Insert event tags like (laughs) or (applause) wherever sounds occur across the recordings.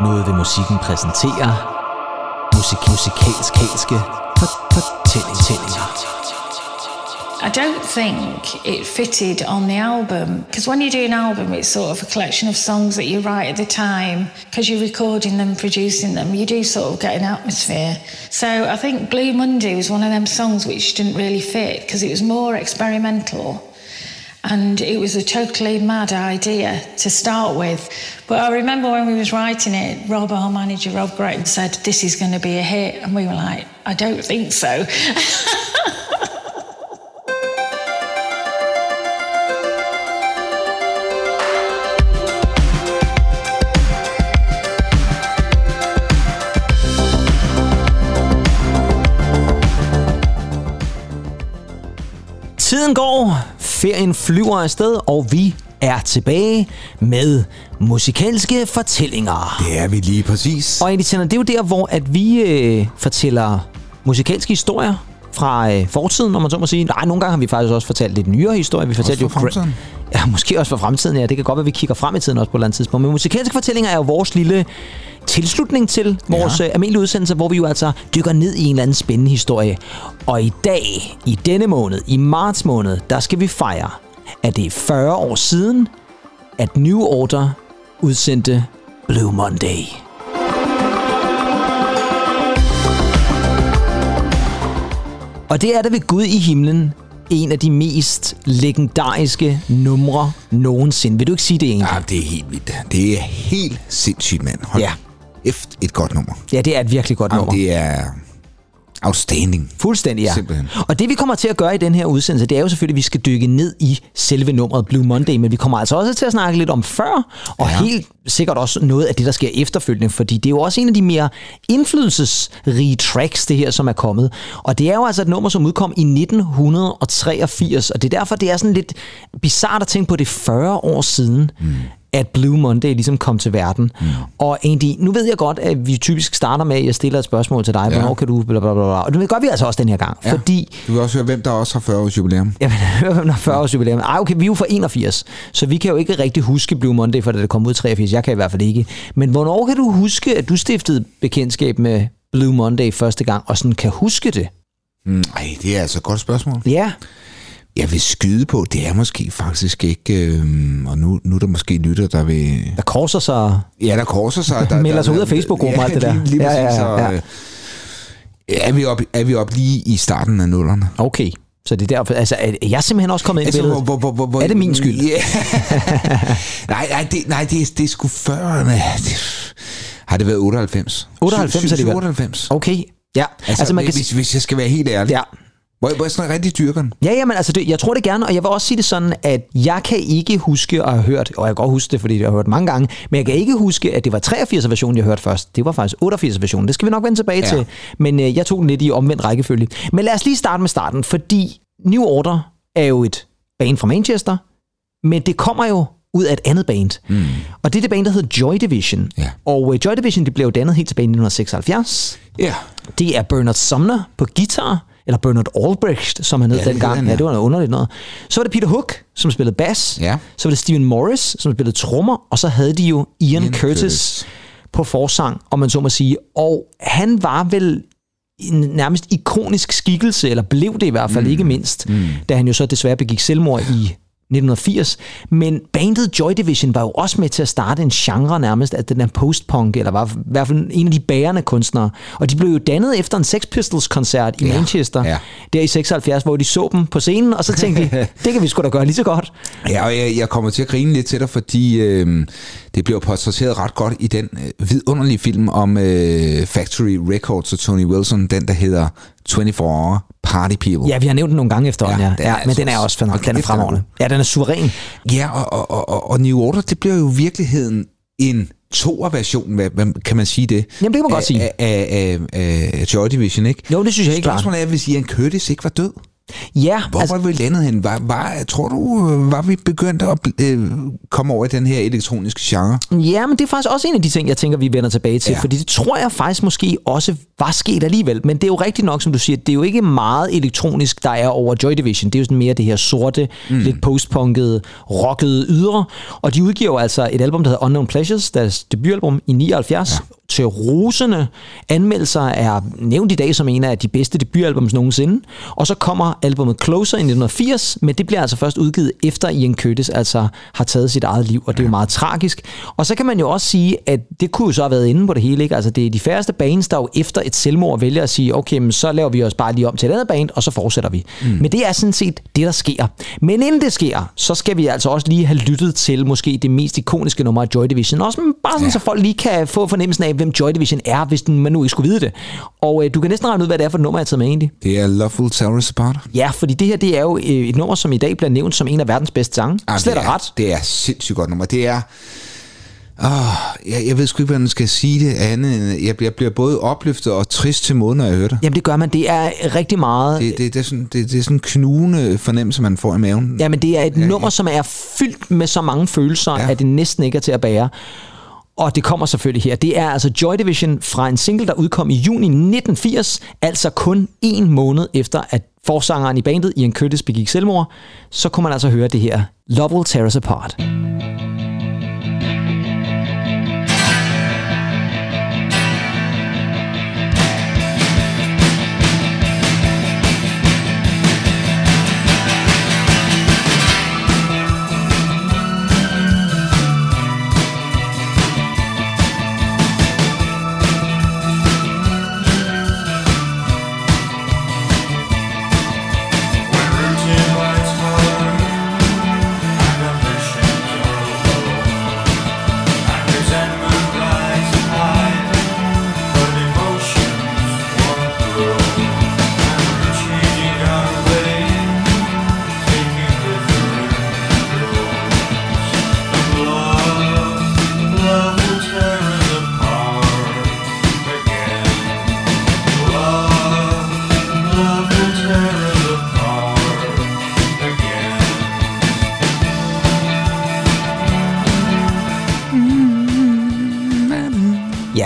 Noget ved musikken præsenterer musik fortællinger. I don't think it fitted on the album because when you do an album, it's sort of a collection of songs that you write at the time because you're recording them, producing them. You do sort of get an atmosphere. So I think Blue Monday was one of them songs which didn't really fit because it was more experimental. And it was a totally mad idea to start with. But I remember when we was writing it, Rob, our manager, Rob Gretton, said, this is going to be a hit. And we were like, I don't think so. Tiden går, ferien flyver afsted, og vi er tilbage med musikalske fortællinger. Det er vi lige præcis. Og Tanner, det er jo der, hvor at vi øh, fortæller musikalske historier fra øh, fortiden, når man så må sige. Nej, nogle gange har vi faktisk også fortalt lidt nyere historier. Vi fortalte jo fremtiden? Ja, måske også fra fremtiden, ja. Det kan godt være, at vi kigger frem i tiden også på et eller andet tidspunkt. Men musikalske fortællinger er jo vores lille tilslutning til vores ja. almindelige udsendelse, hvor vi jo altså dykker ned i en eller anden spændende historie. Og i dag, i denne måned, i marts måned, der skal vi fejre, at det er 40 år siden, at New Order udsendte Blue Monday. Og det er der ved Gud i himlen en af de mest legendariske numre nogensinde. Vil du ikke sige det egentlig? Ja, det er helt vildt. Det er helt sindssygt, mand. Hold Ja. Efter et godt nummer. Ja, det er et virkelig godt Jamen, nummer. det er outstanding. Fuldstændig, ja. Simpelthen. Og det vi kommer til at gøre i den her udsendelse, det er jo selvfølgelig, at vi skal dykke ned i selve nummeret Blue Monday, men vi kommer altså også til at snakke lidt om før, og ja. Helt sikkert også noget af det, der sker efterfølgende, fordi det er jo også en af de mere indflydelsesrige tracks, det her, som er kommet. Og det er jo altså et nummer, som udkom i 1983, og det er derfor, det er sådan lidt bizart at tænke på, det er 40 år siden, mm at Blue Monday ligesom kom til verden. Mm. Og Andy, nu ved jeg godt, at vi typisk starter med, at jeg stiller et spørgsmål til dig. Ja. Hvornår kan du... Bla, bla, bla, bla. Og det gør vi altså også den her gang. Ja. Fordi Du vil også høre, hvem der også har 40 års jubilæum. vil (laughs) høre, hvem der er 40 års jubilæum. Ej, okay, vi er jo fra 81, så vi kan jo ikke rigtig huske Blue Monday, for da det kom ud i 83. Jeg kan i hvert fald ikke. Men hvornår kan du huske, at du stiftede bekendtskab med Blue Monday første gang, og sådan kan huske det? Mm, ej, det er altså et godt spørgsmål. Ja. Jeg vil skyde på, det er måske faktisk ikke... Øh, og nu, nu er der måske lytter, der vil... Der korser sig... Ja, der korser sig. Der, (laughs) Melder der, sig ud der- af Facebook-gruppen (laughs) og alt det der. Lige, lige Ja, ja, ja, ja. så, øh, Er vi op, er vi op lige i starten af nullerne? Okay. Så det er derfor, altså, er jeg er simpelthen også kommet ind i Altså, billedet? hvor, hvor, hvor, hvor, Er det min skyld? Ja. (laughs) nej, nej, det, nej det, er, det er sgu før. Det, har det været 98? 98 Sy- sy- alligevel. 98. Okay. Ja, Altså, altså man kan... hvis, hvis jeg skal være helt ærlig. Ja. Hvor, hvor jeg sådan rigtig dyrker den. Ja, jamen altså, det, jeg tror det gerne, og jeg vil også sige det sådan, at jeg kan ikke huske at have hørt, og jeg kan godt huske det, fordi jeg har hørt mange gange, men jeg kan ikke huske, at det var 83 versionen, jeg hørte først. Det var faktisk 88 versionen. Det skal vi nok vende tilbage Ja. til, men øh, jeg tog den lidt i omvendt rækkefølge. Men lad os lige starte med starten, fordi New Order er jo et band fra Manchester, men det kommer jo ud af et andet band. Mm. Og det er det band, der hedder Joy Division. Ja. Og øh, Joy Division, det blev dannet helt tilbage i 1976. Ja. Det er Bernard Sumner på guitar, eller Bernard Albrecht, som han hed Ja, dengang. han, ja. ja. det var noget underligt noget. Så var det Peter Hook, som spillede bass. Ja. Så var det Stephen Morris, som spillede trommer. Og så havde de jo Ian, Ian Curtis, Curtis. på forsang, om man så må sige. Og han var vel en nærmest ikonisk skikkelse, eller blev det i hvert fald mm. ikke mindst, mm. da han jo så desværre begik selvmord i 1980. Men bandet Joy Division var jo også med til at starte en genre nærmest af den der postpunk, eller var i hvert fald en af de bærende kunstnere. Og de blev jo dannet efter en Sex Pistols-koncert i Ja, Manchester, ja. der i 76, hvor de så dem på scenen, og så tænkte de, (laughs) det kan vi sgu da gøre lige så godt. Ja, og jeg, jeg kommer til at grine lidt til dig, fordi øh, det bliver portrætteret ret godt i den øh, vidunderlige film om øh, Factory Records og Tony Wilson, den der hedder 24 Hour Party People. Ja, vi har nævnt den nogle gange efterhånden, ja. Ja, ja, men altså den er også- fandme, den er fremragende. Ja, den er suveræn. Ja, og, og, og, og, New Order, det bliver jo i virkeligheden en toer-version, hvad, hvad kan man sige det? Jamen, det kan man godt sige. Af, af, af, af Joy Division, ikke? Jo, det synes jeg klart. Spørgsmålet er, hvis Ian Curtis ikke var død. Ja, Hvor altså, var vi landet hen? Var, var, tror du, øh, var vi begyndt at øh, komme over i den her elektroniske genre? Ja, men det er faktisk også en af de ting, jeg tænker, vi vender tilbage til, ja. fordi det tror jeg faktisk måske også var sket alligevel. Men det er jo rigtigt nok, som du siger, det er jo ikke meget elektronisk, der er over Joy Division. Det er jo sådan mere det her sorte, mm. lidt postpunkede, rockede ydre. Og de udgiver jo altså et album, der hedder Unknown Pleasures, deres debutalbum i 79. Ja til rosende anmeldelser er nævnt i dag som en af de bedste debutalbums nogensinde. Og så kommer albumet Closer i 1980, men det bliver altså først udgivet efter Ian Curtis altså har taget sit eget liv, og det er jo meget tragisk. Og så kan man jo også sige, at det kunne jo så have været inde på det hele. Ikke? Altså det er de færreste bands, der jo efter et selvmord vælger at sige, okay, men så laver vi os bare lige om til et andet band, og så fortsætter vi. Mm. Men det er sådan set det, der sker. Men inden det sker, så skal vi altså også lige have lyttet til måske det mest ikoniske nummer af Joy Division. Også bare sådan, ja. så folk lige kan få fornemmelsen af, hvem Joy Division er, hvis man nu ikke skulle vide det. Og øh, du kan næsten regne ud, hvad det er for et nummer, jeg har taget med egentlig. Det er Love Will Tear Us Apart. Ja, fordi det her det er jo øh, et nummer, som i dag bliver nævnt som en af verdens bedste sange. Ah, Slet det er, ret. Det er sindssygt godt nummer. Det er... Oh, jeg, jeg ved sgu ikke, hvordan jeg skal sige det andet end, jeg, jeg bliver både opløftet og trist til måden, når jeg hører det. Jamen det gør man. Det er rigtig meget... Det, det, det, er, sådan, det, det er sådan en knugende fornemmelse, man får i maven. Jamen det er et ja, nummer, som er fyldt med så mange følelser, ja. at det næsten ikke er til at bære. Og det kommer selvfølgelig her. Det er altså Joy Division fra en single, der udkom i juni 1980, altså kun en måned efter, at forsangeren i bandet, Ian Curtis, begik selvmord. Så kunne man altså høre det her. Love Will Tear Us Apart.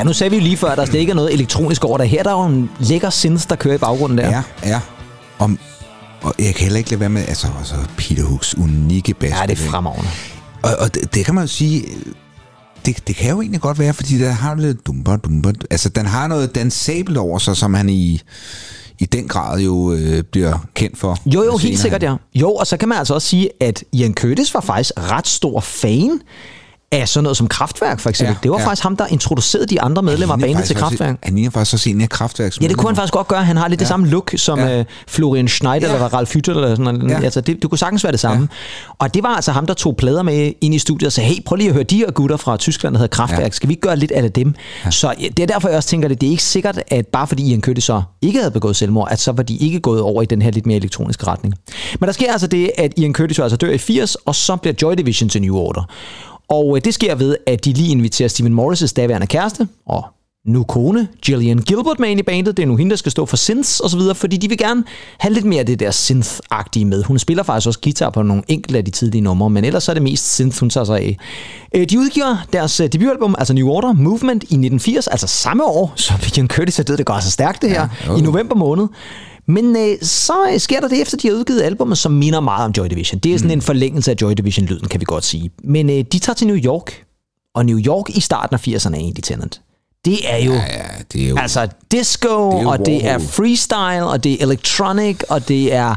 Nu sagde vi jo lige før, at der slet ikke er noget elektronisk over det. Her der er jo en lækker synth, der kører i baggrunden der. Ja, ja. Om, og jeg kan heller ikke lade være med, altså, altså Peter Hooks unikke bass. Ja, det er fremragende. Og, og det, det kan man jo sige, det, det kan jo egentlig godt være, fordi der har lidt dumper, dumper. Altså, den har noget dansabelt over sig, som han i, i den grad jo øh, bliver kendt for. Jo, jo, helt sikkert, ja. Jo, og så kan man altså også sige, at Ian Curtis var faktisk ret stor fan af sådan noget som Kraftværk, for eksempel. Ja, det var ja. faktisk ham, der introducerede de andre medlemmer af bandet til Kraftværk. også- Han ligner faktisk også en af kraftværks Ja, det kunne han faktisk godt gøre. Han har lidt ja. det samme look som Ja. øh, Florian Schneider Ja. eller Ralf Hütter eller sådan noget. Ja. Altså, det, det kunne sagtens være det samme. Ja. Og det var altså ham, der tog plader med ind i studiet og sagde, hey, prøv lige at høre de her gutter fra Tyskland, der hedder Kraftværk. Ja. Skal vi ikke gøre lidt af dem? Ja. Så ja, det er derfor, jeg også tænker, at det er ikke sikkert, at bare fordi Ian Curtis så ikke havde begået selvmord, at så var de ikke gået over i den her lidt mere elektroniske retning. Men der sker altså det, at Ian Curtis jo altså dør i 80, og så bliver Joy Division til New Order. Og øh, det sker ved, at de lige inviterer Stephen Morris' daværende kæreste, og nu kone, Gillian Gilbert med ind i bandet. Det er nu hende, der skal stå for synths og så videre, fordi de vil gerne have lidt mere af det der synth-agtige med. Hun spiller faktisk også guitar på nogle enkelte af de tidlige numre, men ellers så er det mest synth, hun tager sig af. Øh, De udgiver deres øh, debutalbum, altså New Order Movement, i 1980, altså samme år, som Ian Curtis har død. Det går så stærkt det her, Ja, i november måned. Men øh, så øh, sker der det efter, de har udgivet albumet, som minder meget om Joy Division. Det er sådan mm. en forlængelse af Joy Division-lyden, kan vi godt sige. Men øh, de tager til New York, og New York i starten af 80'erne er egentlig Tennant. Det er jo... Ja, ja, det er jo... Altså disco, Det er jo og det er freestyle, og det er electronic, og det er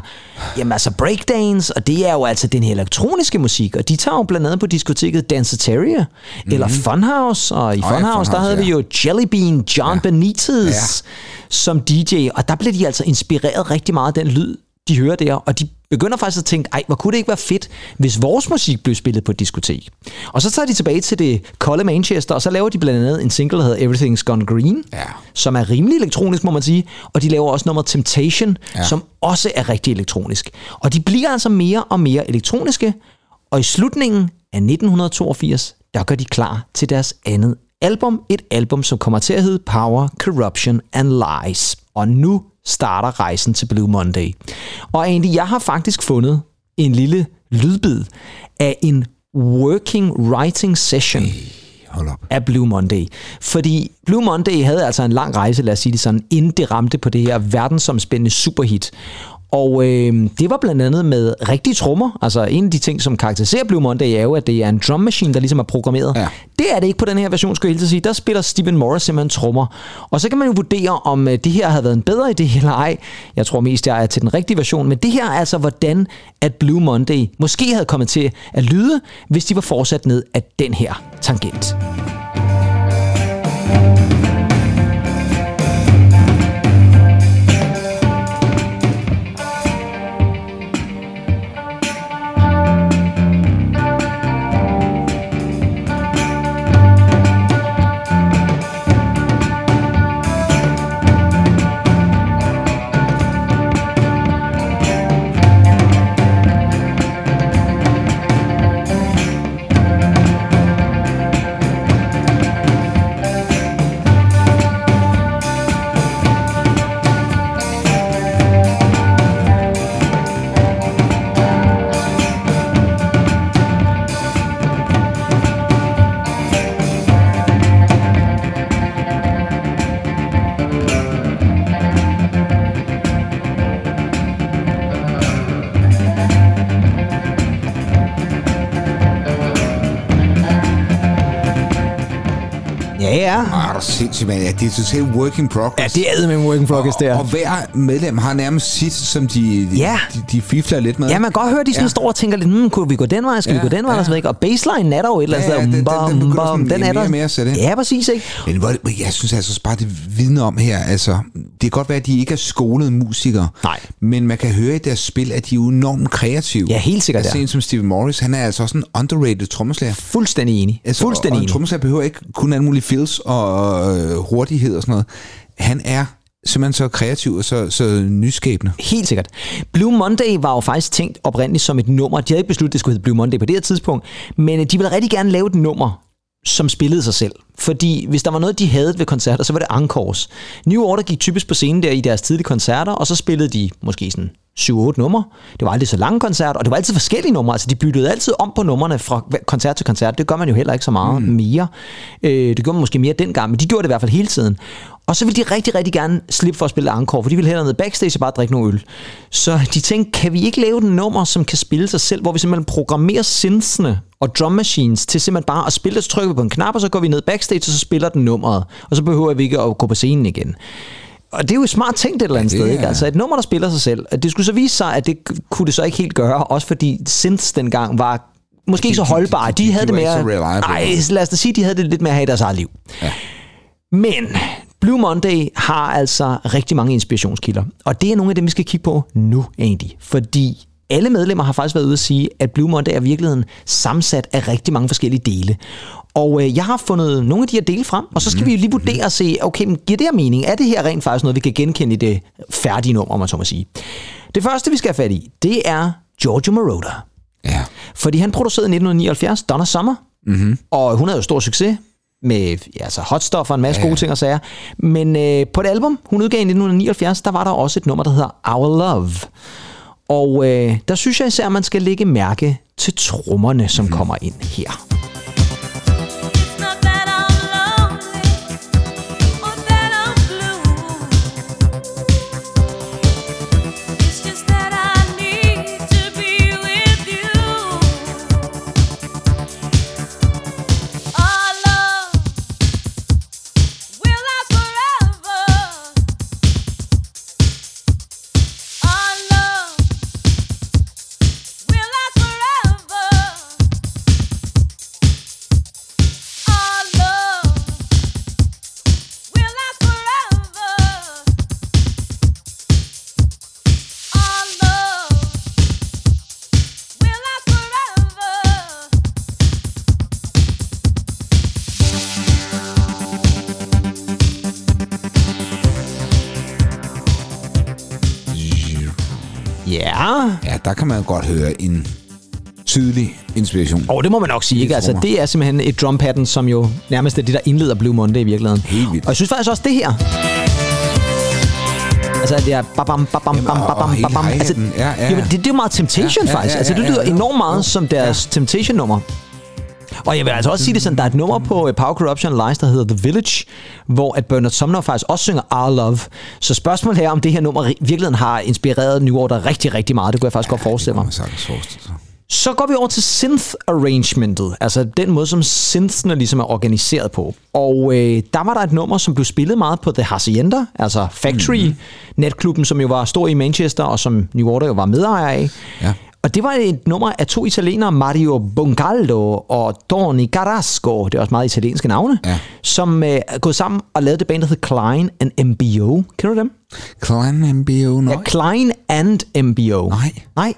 jamen, altså breakdance, og det er jo altså den her elektroniske musik. Og de tager jo blandt andet på diskoteket Danceteria, mm-hmm. eller Funhouse, og i Mhm. ja, Funhouse, der Funhouse, havde vi ja. jo Jelly Bean, John Ja. Benitez Ja. som DJ, og der blev de altså inspireret rigtig meget af den lyd, de hører der, og de begynder faktisk at tænke, ej, hvor kunne det ikke være fedt, hvis vores musik blev spillet på et diskotek. Og så tager de tilbage til det kolde Manchester, og så laver de blandt andet en single, der hedder Everything's Gone Green, Ja. som er rimelig elektronisk, må man sige, og de laver også nummeret Temptation, Ja. ja. som også er rigtig elektronisk. Og de bliver altså mere og mere elektroniske, og i slutningen af 1982, der gør de klar til deres andet album, et album, som kommer til at hedde Power, Corruption and Lies. Og nu starter rejsen til Blue Monday. Og egentlig, jeg har faktisk fundet en lille lydbid af en working writing session Hold op. af Blue Monday. Fordi Blue Monday havde altså en lang rejse, lad os sige det sådan, inden det ramte på det her verdensomspændende superhit. Og øh, det var blandt andet med rigtige trommer. Altså en af de ting, som karakteriserer Blue Monday, er jo, at det er en drum machine, der ligesom er programmeret. Ja. Det er det ikke på den her version, skulle jeg helt sige. Der spiller Stephen Morris simpelthen trommer. Og så kan man jo vurdere, om øh, det her havde været en bedre idé eller ej. Jeg tror mest, jeg er til den rigtige version. Men det her er altså, hvordan at Blue Monday måske havde kommet til at lyde, hvis de var fortsat ned af den her tangent. Ja, ja. Ah, er du sindssygt, mand. Ja, det er totalt working Ja, progress. det er med working progress, der. og, hver medlem har nærmest sit, som de, Ja. de, de fifler lidt med. Ja, man kan godt høre, de sådan Ja. står og tænker lidt, hmm, kunne vi gå den vej, skal Ja, vi gå den vej, ja. og så. Og baseline er der jo et eller andet Ja, ja, den- den- Bam, den begynder bam, sådan den er mere der. mere ind. Ja, præcis, ikke? Men hvor, jeg synes altså bare, det vidner om her, altså, det kan godt være, at de ikke er skolede musikere, Nej. men man kan høre i deres spil, at de er enormt kreative. Ja, helt sikkert, Altså ja. en som Steve Morris, han er altså også en underrated trommeslager. Fuldstændig enig. Altså, Fuldstændig og, og en enig. trommeslager behøver ikke kun alle mulige skills og øh, hurtighed og sådan noget. Han er simpelthen så kreativ og så, så nyskabende. Helt sikkert. Blue Monday var jo faktisk tænkt oprindeligt som et nummer. De havde ikke besluttet, at det skulle hedde Blue Monday på det her tidspunkt, men øh, de ville rigtig gerne lave et nummer, som spillede sig selv. Fordi hvis der var noget, de havde ved koncerter, så var det encores. New Order gik typisk på scenen der i deres tidlige koncerter, og så spillede de måske sådan 7-8 numre. Det var aldrig så lange koncerter, og det var altid forskellige numre. Altså, de byttede altid om på numrene fra koncert til koncert. Det gør man jo heller ikke så meget mm. mere. Øh, det gjorde man måske mere dengang, men de gjorde det i hvert fald hele tiden. Og så ville de rigtig, rigtig gerne slippe for at spille encore, for de ville hellere ned backstage og bare drikke noget øl. Så de tænkte, kan vi ikke lave et nummer, som kan spille sig selv, hvor vi simpelthen programmerer synthsene og drum machines til simpelthen bare at spille det, så trykker vi på en knap, og så går vi ned backstage, og så spiller den nummeret. Og så behøver vi ikke at gå på scenen igen. Og det er jo et smart tænkt et eller andet Ja, sted, det ikke? Altså et nummer, der spiller sig selv. Det skulle så vise sig, at det kunne det så ikke helt gøre, også fordi synths dengang var måske ikke så de- de- holdbare. De, de- de havde det var ikke mere... Nej, lad os da sige, de havde det lidt med at have i deres eget liv. Ja. Men Blue Monday har altså rigtig mange inspirationskilder, og det er nogle af dem, vi skal kigge på nu egentlig, fordi alle medlemmer har faktisk været ude at sige, at Blue Monday er i virkeligheden sammensat af rigtig mange forskellige dele. Og øh, jeg har fundet nogle af de her dele frem, og så skal mm. vi jo lige vurdere og se, okay, men giver det her mening? Er det her rent faktisk noget, vi kan genkende i det færdige nummer, om man så må sige? Det første, vi skal have fat i, det er Giorgio Moroder. Ja. Fordi han producerede i 1979 Donna Summer, mm-hmm. og hun havde jo stor succes med ja, altså hot stuff og en masse ja. gode ting og sager. Men øh, på et album, hun udgav i 1979, der var der også et nummer, der hedder Our Love. Og øh, der synes jeg især, at man skal lægge mærke til trommerne, som mm-hmm. kommer ind her. Der kan man godt høre en tydelig inspiration. og det må man nok sige. Ikke? Altså, det er simpelthen et drum pattern, som jo nærmest er det, der indleder Blue Monday i virkeligheden. Helt vildt. Og jeg synes faktisk også det her. Altså, det er babam, babam, Jamen, babam, hele babam. Altså. Ja, ja. Jamen, det, det er jo meget Temptation, Ja, ja, faktisk. ja, Altså, det ja, lyder ja. enormt meget Jo. som deres Temptation-nummer. Og jeg vil altså også sige det sådan, der er et nummer på øh, Power Corruption Lies, der hedder The Village, hvor at Bernard Sumner faktisk også synger Our Love. Så spørgsmålet er, om det her nummer i virkeligheden har inspireret New Order rigtig, rigtig meget. Det kunne jeg faktisk godt forestille mig. Man sagtens forestille sig. Så går vi over til synth arrangementet, altså den måde, som synthsene ligesom er organiseret på. Og øh, der var der et nummer, som blev spillet meget på The Hacienda, altså Factory, Mhm. mm-hmm. netklubben, som jo var stor i Manchester, og som New Order jo var medejer af. Ja. Og det var et nummer af to italienere, Mario Boncaldo og Tony Carrasco, det er også meget italienske navne, Ja. som øh, er gået sammen og lavet det band, der hedder Klein and MBO. Kender du dem? Klein MBO, nej. Ja, Klein and MBO. Nej. Nej.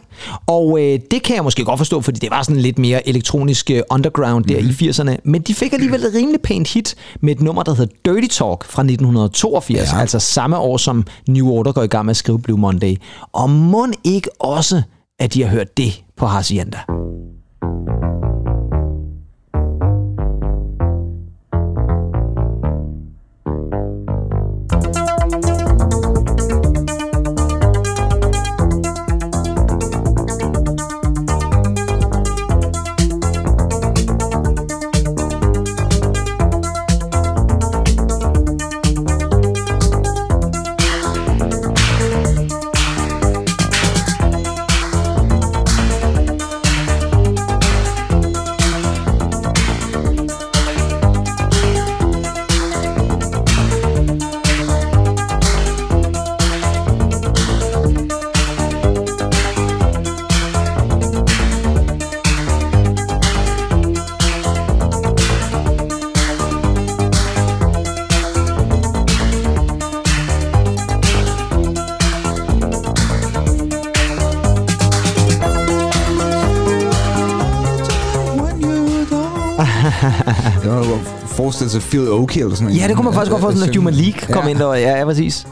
Og øh, det kan jeg måske godt forstå, fordi det var sådan lidt mere elektronisk øh, underground der mm-hmm. i 80'erne. Men de fik alligevel et rimelig pænt hit med et nummer, der hedder Dirty Talk fra 1982. Ja. Altså samme år, som New Order går i gang med at skrive Blue Monday. Og må ikke også, at de har hørt det på Hacienda. Jo forestillet sig Phil Oakey eller sådan noget. Ja, det kunne man faktisk godt få sådan, at Human League kom ja. ind og ja, ja, præcis.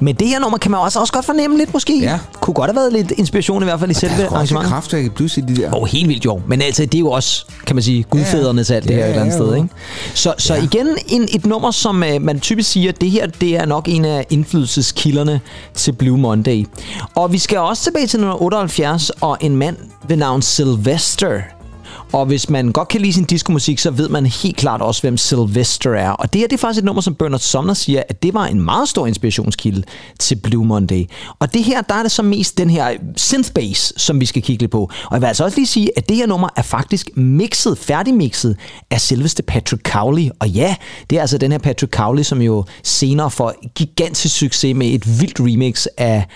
Men det her nummer kan man også, også godt fornemme lidt måske. Ja. Kunne godt have været lidt inspiration i hvert fald i Der selve er også arrangementet. kraftværk i pludselig de der. Åh, oh, helt vildt jo. Men altså, det er jo også, kan man sige, gudfædrene til alt det Ja, her et eller andet ja, sted. Ikke? Så, så ja. igen en, et nummer, som uh, man typisk siger, det her det er nok en af indflydelseskilderne til Blue Monday. Og vi skal også tilbage til 1978 og en mand ved navn Sylvester. Og hvis man godt kan lide sin diskomusik, så ved man helt klart også, hvem Sylvester er. Og det her det er faktisk et nummer, som Bernard Sumner siger, at det var en meget stor inspirationskilde til Blue Monday. Og det her, der er det så mest den her synth bass, som vi skal kigge lidt på. Og jeg vil altså også lige sige, at det her nummer er faktisk mixet, færdigmixet af selveste Patrick Cowley. Og ja, det er altså den her Patrick Cowley, som jo senere får gigantisk succes med et vildt remix af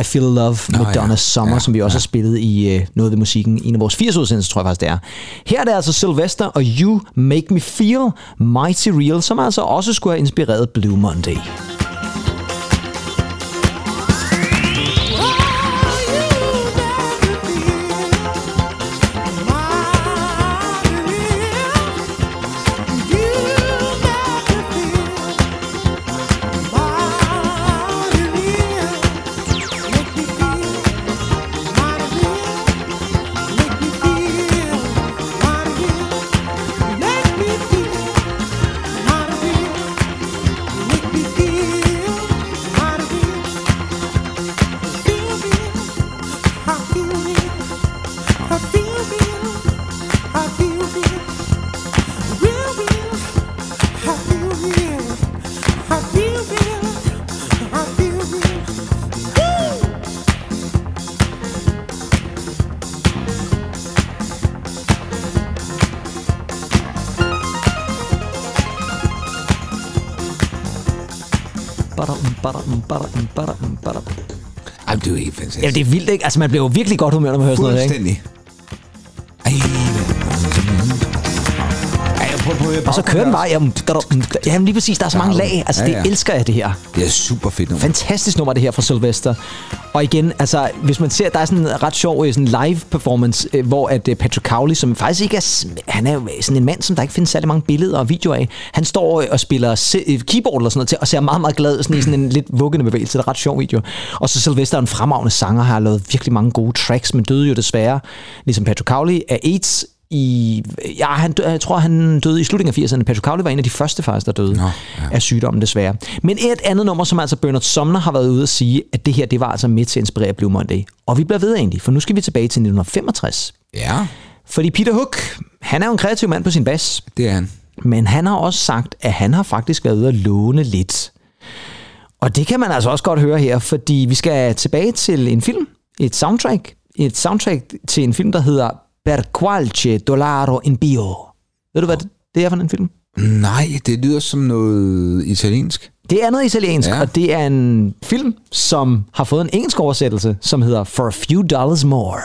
i Feel Love Nå, ja. Summer, Ja, som vi også ja. har spillet i øh, noget af musikken. En af vores 80 udsendelser, tror jeg faktisk det er. Her er det altså Sylvester og You Make Me Feel Mighty Real, som altså også skulle have inspireret Blue Monday. Det er helt fantastisk. Ja, det er vildt, ikke? Altså, man bliver jo virkelig godt humør, når man hører sådan noget, ikke? Fuldstændig. Og så kører den bare. Jamen, jamen lige præcis, der er så mange lag. Altså, det elsker jeg, det her. Det er super fedt nummer. Fantastisk nummer, det her fra Sylvester. Og igen, altså, hvis man ser, der er sådan en ret sjov øh, sådan live performance, øh, hvor at øh, Patrick Cowley, som faktisk ikke er, han er jo sådan en mand, som der ikke findes særlig mange billeder og videoer af, han står og spiller keyboard eller sådan noget til, og ser meget, meget glad ud, sådan i sådan en lidt vuggende bevægelse. Det er en ret sjov video. Og så Sylvester er en fremragende sanger, har lavet virkelig mange gode tracks, men døde jo desværre, ligesom Patrick Cowley, af AIDS i... Ja, han, jeg tror, han døde i slutningen af 80'erne. Patrick Cowley var en af de første faktisk, der døde Nå, ja. af sygdommen desværre. Men et andet nummer, som altså Bernard Sumner har været ude at sige, at det her, det var altså med til at inspirere Blue Monday. Og vi bliver ved egentlig, for nu skal vi tilbage til 1965. Ja, Fordi Peter Hook, han er jo en kreativ mand på sin bas, det er han. men han har også sagt, at han har faktisk været ude at låne lidt. Og det kan man altså også godt høre her, fordi vi skal tilbage til en film, et soundtrack, et soundtrack til en film, der hedder Per qualche dollaro in bio. Ved du, hvad det, det er for en film? Nej, det lyder som noget italiensk. Det er noget italiensk, Ja. og det er en film, som har fået en engelsk oversættelse, som hedder For a Few Dollars More.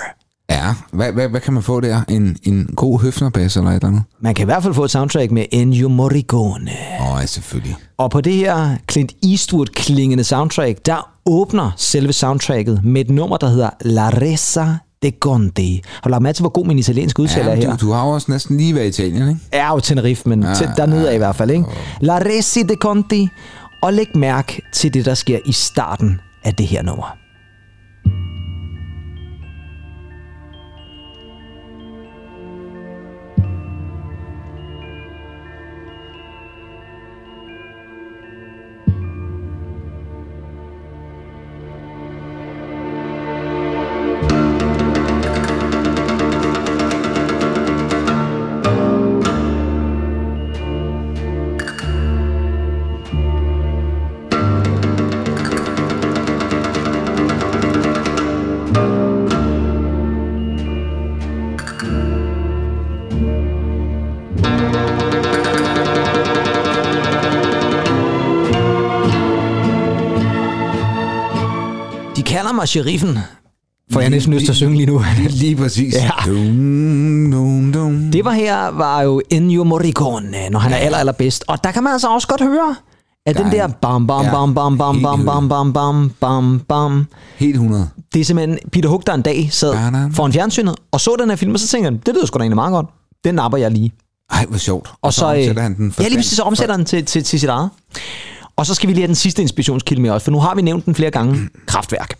Ja, hvad, hvad, hvad kan man få der? En, en god høfnerbass eller et eller andet? Man kan i hvert fald få et soundtrack med Ennio Morricone. Åh, oh, ja, selvfølgelig. Og på det her Clint Eastwood-klingende soundtrack, der åbner selve soundtracket med et nummer, der hedder La Resa de Conti. Har du lagt mærke til, hvor god min italienske udtaler Ja, er her? du, du har også næsten lige været i Italien, ikke? er jo Tenerife, men ja, til, dernede er i hvert fald, ikke? La Resi de Conti. Og læg mærke til det, der sker i starten af det her nummer. Mig sheriffen, for jeg næsten lyst til at synge lige nu. (laughs) Lige, lige præcis. Ja. Dum, dum, dum. Det var her, var jo Ennio Morricone, når han er aller, allerbedst. Og der kan man altså også godt høre, at den Der er der bam, bam, Ja, bam, bam, bam, bam, bam, bam, bam, bam, bam. Helt 100. Det er simpelthen Peter Hook, der en dag sad foran fjernsynet og så den her film, og så tænker han, det lyder sgu da egentlig meget godt. Den napper jeg lige. Ej, hvor sjovt. Og så, omsætter øh, han den for Ja, lige præcis, så omsætter han til, til, til sit eget. Og så skal vi lige have den sidste inspirationskilde med os, for nu har vi nævnt den flere gange, Kraftværk.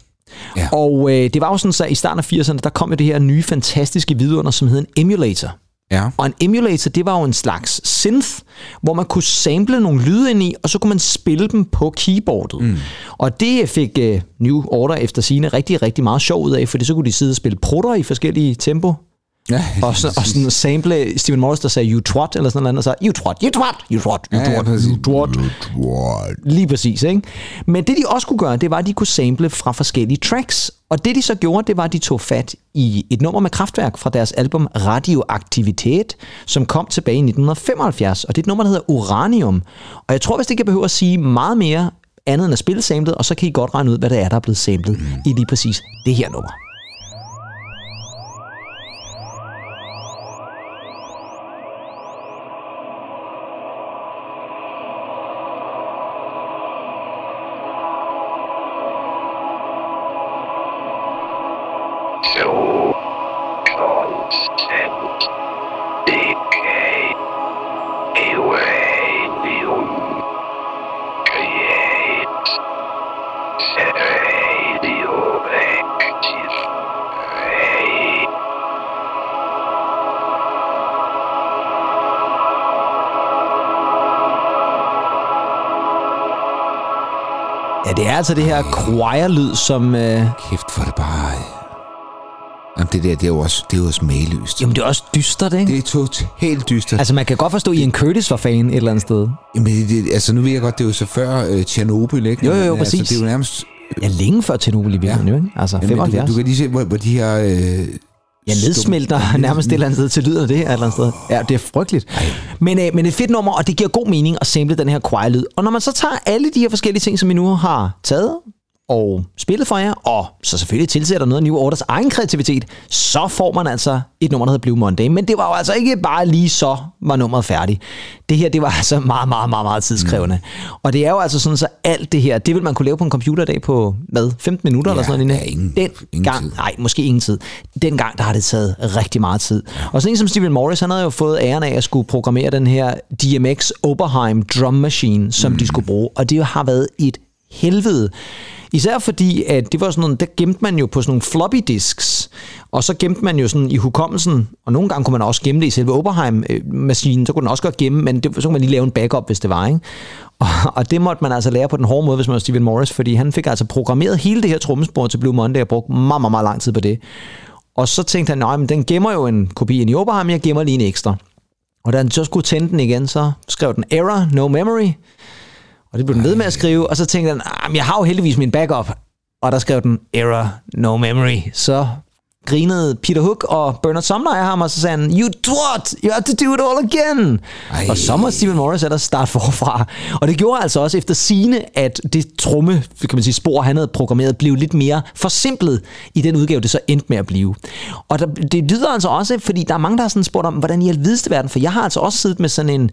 Ja. Og øh, det var jo sådan, så i starten af 80'erne, der kom jo det her nye fantastiske vidunder, som hed en emulator. Ja. Og en emulator, det var jo en slags synth, hvor man kunne sample nogle lyde ind i, og så kunne man spille dem på keyboardet. Mm. Og det fik uh, New Order efter sine rigtig, rigtig meget sjov ud af, fordi så kunne de sidde og spille prutter i forskellige tempo, ja. og, så, og sådan sample Steven Morris, der sagde you trot, eller sådan noget, og så you trot, you trot, you trot, you Ja, ja, trot, præcis. you trot. Lige præcis, ikke? Men det de også kunne gøre, det var, at de kunne sample fra forskellige tracks. Og det de så gjorde, det var, at de tog fat i et nummer med kraftværk fra deres album Radioaktivitet, som kom tilbage i 1975. Og det er et nummer, der hedder Uranium. Og jeg tror, hvis det ikke jeg behøver at sige meget mere andet end at spille samlet, og så kan I godt regne ud, hvad det er, der er blevet samlet i lige præcis det her nummer. Er altså det her choir-lyd, som... Øh, Kæft for det bare... Jamen, det der, det er jo også, det er jo også mageløst. jamen, det er også dystert, ikke? Det er totalt dystert. Altså, man kan godt forstå, at Ian Curtis var fan et eller andet sted. Jamen, det, altså, nu ved jeg godt, det er jo så før øh, Tjernobyl, ikke? Jo, jo, jo, Men, Altså, præcis. det er jo nærmest... Ja, længe før Tjernobyl i virkeligheden, Ja. jo, ikke? Altså, Jamen, 75. Du, du kan lige se, hvor, hvor de her... Øh, Ja, nedsmelter nærmest et eller andet sted til lyden af det et eller andet sted. Ja, det er frygteligt. Men, øh, men et fedt nummer, og det giver god mening at sample den her choir-lyd. Og når man så tager alle de her forskellige ting, som vi nu har taget og spillet for jer, og så selvfølgelig tilsætter noget af New Orders egen kreativitet, så får man altså et nummer, der hedder Blue Monday. Men det var jo altså ikke bare lige så var nummeret færdigt. Det her, det var altså meget, meget, meget, meget tidskrævende. Mm. Og det er jo altså sådan, så alt det her, det vil man kunne lave på en computer i dag på, hvad, 15 minutter eller Ja, sådan noget. ja, ingen- Den ingen gang, tid. Nej, måske ingen tid. Dengang, der har det taget rigtig meget tid. Og sådan en som Steven Morris, han havde jo fået æren af at skulle programmere den her DMX Oberheim drum machine, som mm. de skulle bruge. Og det har været et helvede. Især fordi, at det var sådan noget, der gemte man jo på sådan nogle floppy disks, og så gemte man jo sådan i hukommelsen, og nogle gange kunne man også gemme det i selve Oberheim-maskinen, så kunne den også godt gemme, men det, så kunne man lige lave en backup, hvis det var, ikke? (laughs) Og, og det måtte man altså lære på den hårde måde, hvis man var Steven Morris, fordi han fik altså programmeret hele det her trommespor til Blue Monday og brugte meget, meget, meget lang tid på det. Og så tænkte han, nej, men den gemmer jo en kopi ind i Oberheim, jeg gemmer lige en ekstra. Og da han så skulle tænde den igen, så skrev den error, no memory. Og det blev den ved med at skrive, og så tænkte han, ah, jeg har jo heldigvis min backup. Og der skrev den error, no memory. Så grinede Peter Hook og Bernard Sumner af ham, og så sagde han, you twat, you have to do it all again. Ej. Og så må Steven Morris ellers starte forfra. Og det gjorde altså også efter sine, at det tromme, kan man sige, spor, han havde programmeret, blev lidt mere forsimplet i den udgave, det så endte med at blive. Og der, det lyder altså også, fordi der er mange, der har sådan spurgt om, hvordan i alvideste verden, for jeg har altså også siddet med sådan en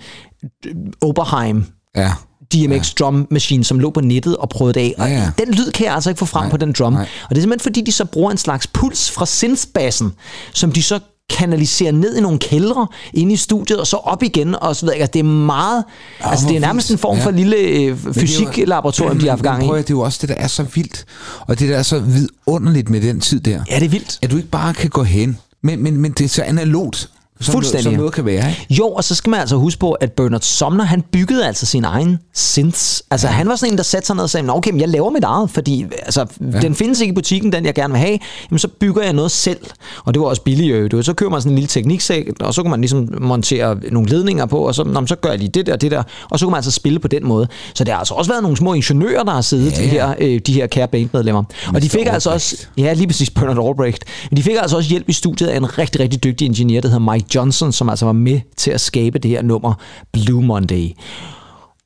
øh, Oberheim Ja. DMX ja. drum machine, som lå på nettet og prøvede det af. Og Ja, ja. den lyd kan jeg altså ikke få frem Nej, på den drum. nej. Og det er simpelthen fordi, de så bruger en slags puls fra synthbassen, som de så kanaliserer ned i nogle kældre inde i studiet, og så op igen, og så videre. Altså, det er meget... Ja, altså, det er nærmest en form Ja. for lille øh, fysiklaboratorium, de har haft gang i. Det er jo også det, der er så vildt. Og det, der er så vidunderligt med den tid der. Ja, det er vildt. At du ikke bare kan gå hen, men, men, men det er så analogt, som, Fuldstændig. Noget, som noget kan være. Ikke? Jo, og så skal man altså huske på, at Bernard Sumner, han byggede altså sin egen synths. Altså, ja. han var sådan en, der satte sig ned og sagde, "Nå, okay, men jeg laver mit eget, fordi altså, ja. den findes ikke i butikken, den jeg gerne vil have. Jamen, så bygger jeg noget selv. Og det var også billigt, jo. Du, så køber man sådan en lille tekniksæk, og så kan man ligesom montere nogle ledninger på, og så, nå, så gør jeg lige det der og det der. Og så kan man altså spille på den måde. Så det har altså også været nogle små ingeniører, der har siddet Ja, ja, ja. her, øh, de her kære bandmedlemmer. Og de fik altså også, ja, lige præcis Bernard Albrecht. Men de fik altså også hjælp i studiet af en rigtig, rigtig dygtig ingeniør, der hedder Mike Johnson, som altså var med til at skabe det her nummer Blue Monday.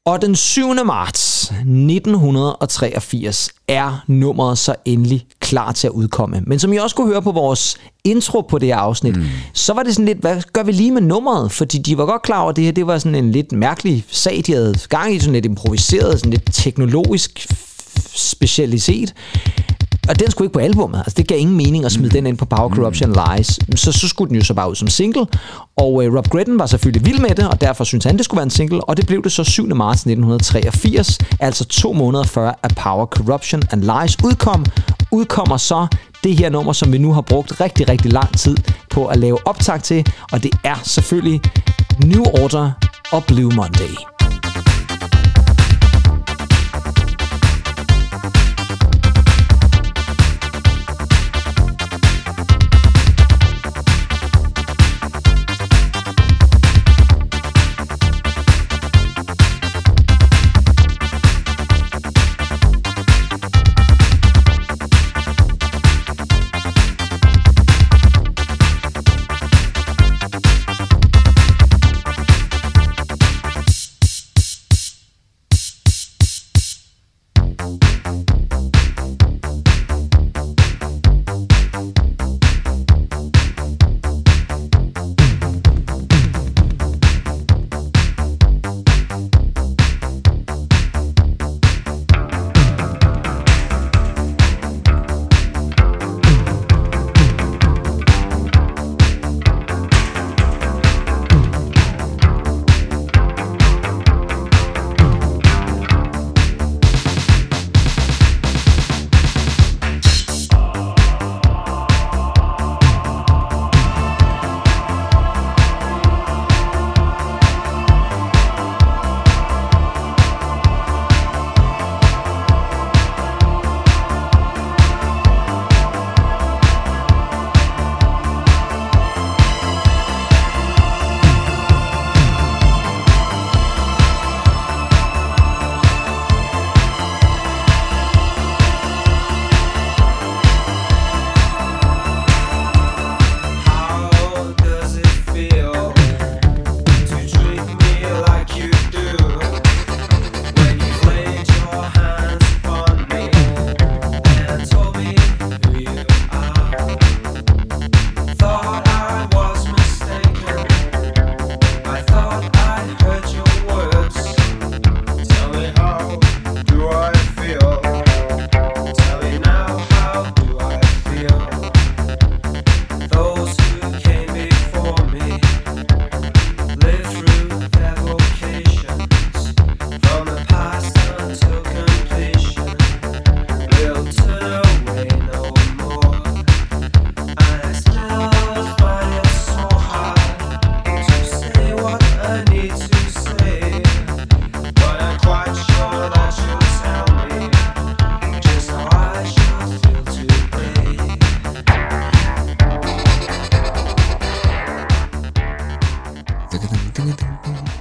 Og den 7. marts 1983 er nummeret så endelig klar til at udkomme. Men som I også kunne høre på vores intro på det her afsnit, mm. så var det sådan lidt, hvad gør vi lige med nummeret? Fordi de var godt klar over, at det her det var sådan en lidt mærkelig sag, de havde gang i, sådan lidt improviseret, sådan lidt teknologisk specialitet. Og den skulle ikke på albumet. Altså, det gav ingen mening at smide den ind på Power Corruption Lies. Så, så skulle den jo så bare ud som single. Og øh, Rob Gretton var selvfølgelig vild med det, og derfor syntes han, det skulle være en single. Og det blev det så 7. marts 1983, altså to måneder før, at Power Corruption and Lies udkom. Udkommer så det her nummer, som vi nu har brugt rigtig, rigtig lang tid på at lave optag til. Og det er selvfølgelig New Order og Blue Monday.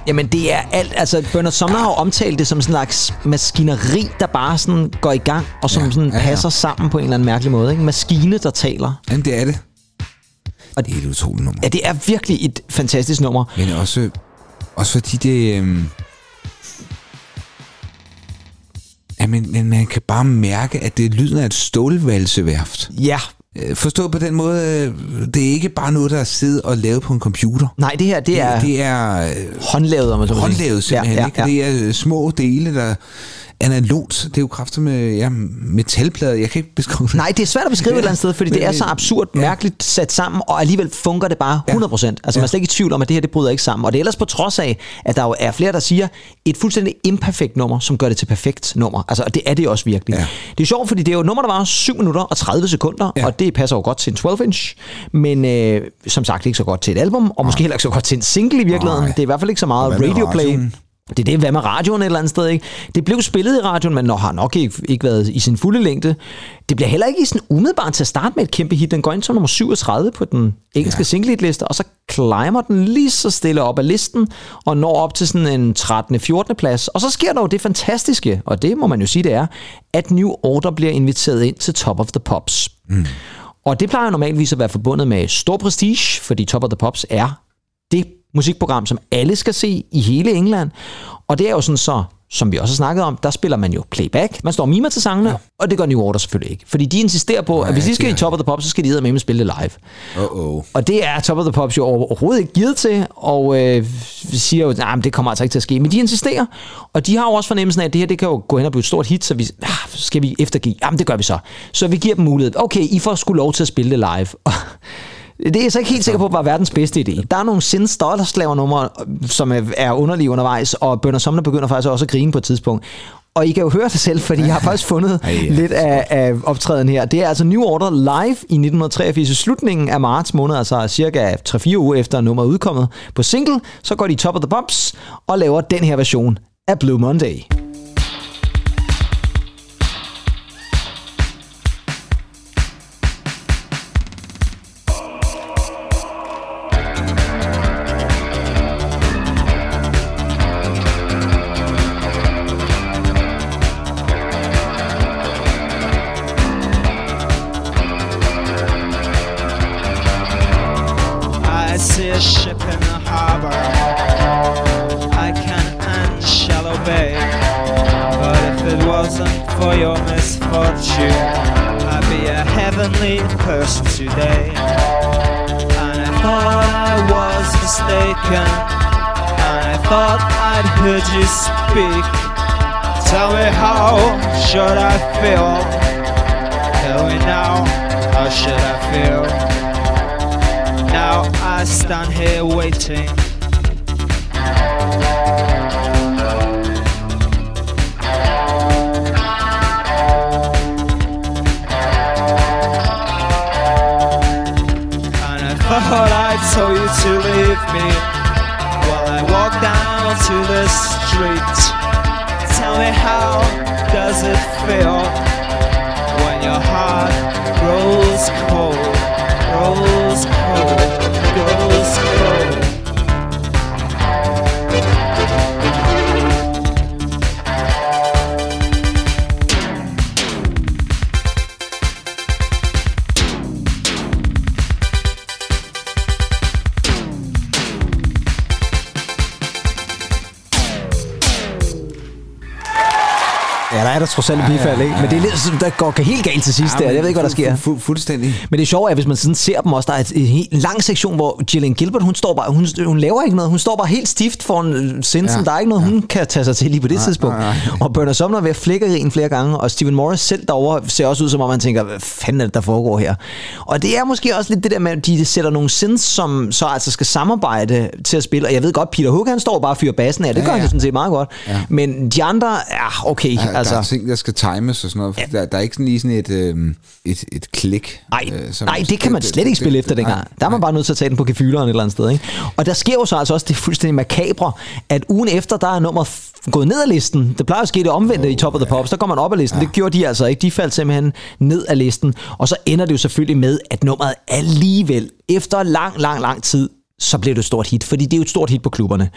Jamen det er alt, altså Bernard Sumner har jo omtalt det som sådan en slags maskineri, der bare sådan går i gang, og som Ja, sådan ja, ja. passer sammen på en eller anden mærkelig måde. Ikke? En maskine, der taler. Jamen, det er det. Og- det er et utroligt nummer. Ja, det er virkelig et fantastisk nummer. Men også, også fordi det... Øhm, ja, men, men man kan bare mærke, at det er lyden af et stålvalseværft. Ja, Øh, Forstået på den måde, øh, det er ikke bare noget, der er siddet og lavet på en computer. nej, det her, det er, det er øh, håndlavet, om man så håndlavet simpelthen, ja, ikke? ja, ja. Det er små dele, der analogt. Det er jo kraftigt med ja, metalplader. Jeg kan ikke beskrive det. Nej, det er svært at beskrive et eller andet sted, fordi Men- det er så absurd ja. mærkeligt sat sammen, og alligevel fungerer det bare 100%. Altså man er slet ikke i tvivl om, at det her det bryder ikke sammen. Og det er ellers på trods af, at der jo er flere, der siger, et fuldstændig imperfekt nummer, som gør det til perfekt nummer. Altså, og det er det også virkelig. Ja. Det er sjovt, fordi det er jo et nummer, der var 7 minutter og 30 sekunder, Ja. og det passer jo godt til en 12-inch, men øh, som sagt ikke så godt til et album, og måske heller ikke så godt til en single i virkeligheden. Nej. Det er i hvert fald ikke så meget radioplay. Det er det, hvad med radioen et eller andet sted, ikke? Det blev spillet i radioen, men når har nok ikke, ikke været i sin fulde længde. Det bliver heller ikke i sådan umiddelbart til at starte med et kæmpe hit. Den går ind som nummer 37 på den engelske ja. Single-liste, og så climber den lige så stille op ad listen, og når op til sådan en 13. 14. plads. Og så sker der jo det fantastiske, og det må man jo sige, det er, at New Order bliver inviteret ind til Top of the Pops. Mm. Og det plejer normalvis at være forbundet med stor prestige, fordi Top of the Pops er det musikprogram, som alle skal se i hele England. Og det er jo sådan så, som vi også har snakket om, der spiller man jo playback. Man står og mimer til sangene, ja. og det gør New Order selvfølgelig ikke. Fordi de insisterer på, at hvis de skal i er- Top of the Pops, så skal de med spille det live. Uh-oh. Og det er Top of the Pops jo overhovedet ikke givet til, og øh, siger jo, at det kommer altså ikke til at ske. Men de insisterer, og de har jo også fornemmelsen af, at det her det kan jo gå hen og blive et stort hit, så vi, ah, skal vi eftergive? Jamen det gør vi så. Så vi giver dem mulighed. Okay, I får sgu lov til at spille det live. (laughs) Det er jeg så ikke helt sikker på, var verdens bedste idé. Der er nogle sinds dollarslaver numre, som er- er underlige undervejs, og Bønder Sommer begynder faktisk også at grine på et tidspunkt. Og I kan jo høre det selv, fordi jeg har faktisk fundet (laughs) Ej, ja. lidt af, af optræden her. Det er altså New Order live i 1983 i slutningen af marts måned, altså cirka 3-4 uger efter nummeret er udkommet på single. Så går de Top of the Pops og laver den her version af Blue Monday. Should I feel? Tell me now, how should I feel? Now I stand here waiting. And I thought I told you to leave me. while I walk down to the street. Tell me how does it feel when your heart grows cold, grows er der trods alt et bifald, ikke? Men det er lidt, sådan, der går helt galt til sidst der. Jeg ved ikke, hvad der sker. Fu- fu- fuldstændig. Men det sjove er, hvis man sådan ser dem også, der er et, en lang sektion, hvor Gillian Gilbert, hun står bare, hun, hun laver ikke noget, hun står bare helt stift foran øh, Simpson. Ja. Ja, Der er ikke noget, hun kan tage sig til lige på det tidspunkt. Og Bernard Sumner er ved at flække en flere gange, og Stephen Morris selv derovre ser også ud, som om man tænker, hvad fanden er det, der foregår her? Og det er måske også lidt det der med, at de sætter nogle synths, som så altså skal samarbejde til at spille. Og jeg ved godt, Peter Hook, han står bare og fyrer bassen af. Det Ja, gør han ja. jo sådan set meget godt. Ja. Men de andre, ja, okay. Ja, altså, Er ting, der skal times og sådan noget. Ja. Der, der er ikke sådan lige sådan et, øh, et, et klik. Nej, øh, som- nej, det kan man slet ikke spille efter dengang. Der er man bare nødt til at tage den på gefyleren et eller andet sted. Ikke? Og der sker jo så altså også det fuldstændig makabre, at ugen efter, der er nummeret f- gået ned ad listen. Det plejer at ske det omvendte oh, i Top of the Pops. Der går man op ad listen. Ja. Det gjorde de altså ikke. De faldt simpelthen ned ad listen. Og så ender det jo selvfølgelig med, at nummeret alligevel, efter lang, lang, lang tid, så blev det et stort hit, fordi det er jo et stort hit på klubberne.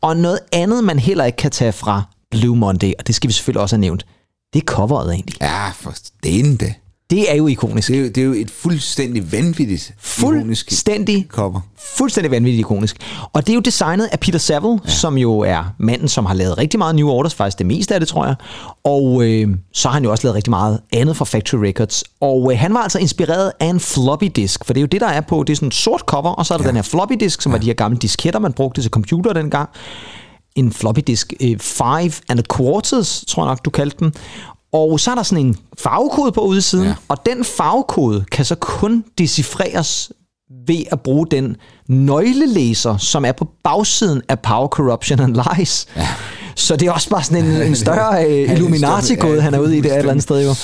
Og noget andet, man heller ikke kan tage fra Blue Monday, og det skal vi selvfølgelig også have nævnt, det er coveret egentlig. Ja, for det det. Det er jo ikonisk. Det er jo, det er jo et fuldstændig vanvittigt ikonisk Fuldstændig, cover. fuldstændig vanvittigt ikonisk. Og det er jo designet af Peter Saville, ja. som jo er manden, som har lavet rigtig meget New Orders, faktisk det meste af det, tror jeg. Og øh, så har han jo også lavet rigtig meget andet for Factory Records. Og øh, han var altså inspireret af en floppy disk, for det er jo det, der er på. Det er sådan en sort cover, og så er der ja. den her floppy disk, som ja. var de her gamle disketter, man brugte til computer dengang. En floppy disk, øh, five and a quarters, tror jeg nok, du kaldte den. Og så er der sådan en farvekode på udsiden, Ja. og den farvekode kan så kun decifreres ved at bruge den nøglelæser, som er på bagsiden af Power, Corruption and Lies. Ja. Så det er også bare sådan en, en (laughs) større øh, Illuminati-kode, han er ude i det et eller andet sted jo.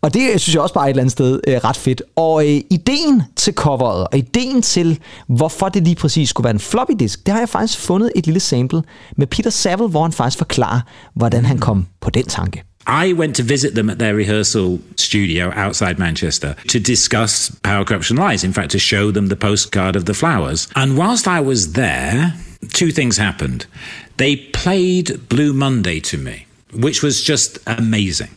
Og det øh, synes jeg også bare er et eller andet sted øh, ret fedt. Og øh, ideen til coveret, og ideen til, hvorfor det lige præcis skulle være en floppy disk, det har jeg faktisk fundet et lille sample med Peter Saville, hvor han faktisk forklarer, hvordan han kom på den tanke. I went to visit them at their rehearsal studio outside Manchester to discuss Power Corruption Lies, in fact, to show them the postcard of the flowers. And whilst I was there, two things happened. They played Blue Monday to me, which was just amazing.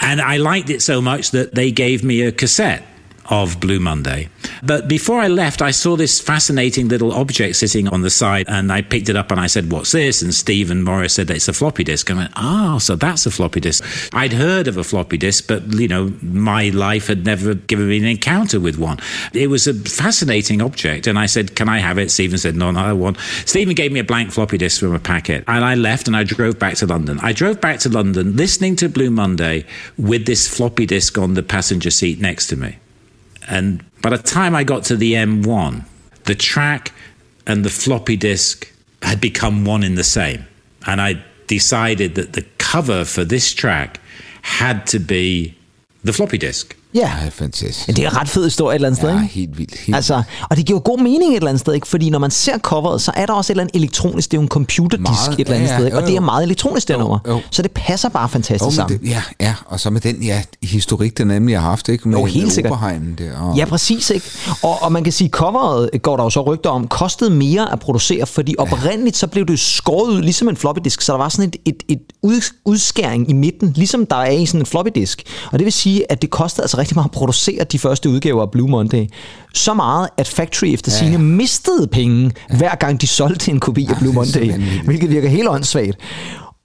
And I liked it so much that they gave me a cassette of Blue Monday. But before I left, I saw this fascinating little object sitting on the side, and I picked it up and I said, What's this? And Stephen Morris said, It's a floppy disk. I went, Ah, so that's a floppy disk. I'd heard of a floppy disk, but, you know, my life had never given me an encounter with one. It was a fascinating object, and I said, Can I have it? Stephen said, No, no, want. Stephen gave me a blank floppy disk from a packet, and I left and I drove back to London. I drove back to London listening to Blue Monday with this floppy disk on the passenger seat next to me. And by the time I got to the M1, the track and the floppy disk had become one in the same. And I decided that the cover for this track had to be the floppy disk. Ja, Ja, fantastisk. men det er en ret fed historie et eller andet sted, Ja, ikke? helt vildt. Helt Altså, og det giver jo god mening et eller andet sted, ikke? Fordi når man ser coveret, så er der også et eller andet elektronisk. Det er jo en computerdisk Meget, et eller andet ja, ja, sted, ikke? Og jo, det er jo. meget elektronisk, det Jo, nummer. jo. Så det passer bare fantastisk Jo, men sammen. det, ja, ja, og så med den ja, historik, der nemlig har haft, ikke? Med, Jo, helt sikkert. Der. Og, Ja, præcis, ikke? Og, og man kan sige, coveret går der jo så rygter om, kostede mere at producere, fordi oprindeligt så blev det skåret ud, ligesom en floppy disk, så der var sådan et, et, et ud, udskæring i midten, ligesom der er i sådan en floppy disk. Og det vil sige, at det kostede altså rigtig meget at producere de første udgaver af Blue Monday. Så meget, at Factory efter ja. sine mistede penge, hver gang de solgte en kopi af Blue Monday, hvilket virker helt åndssvagt.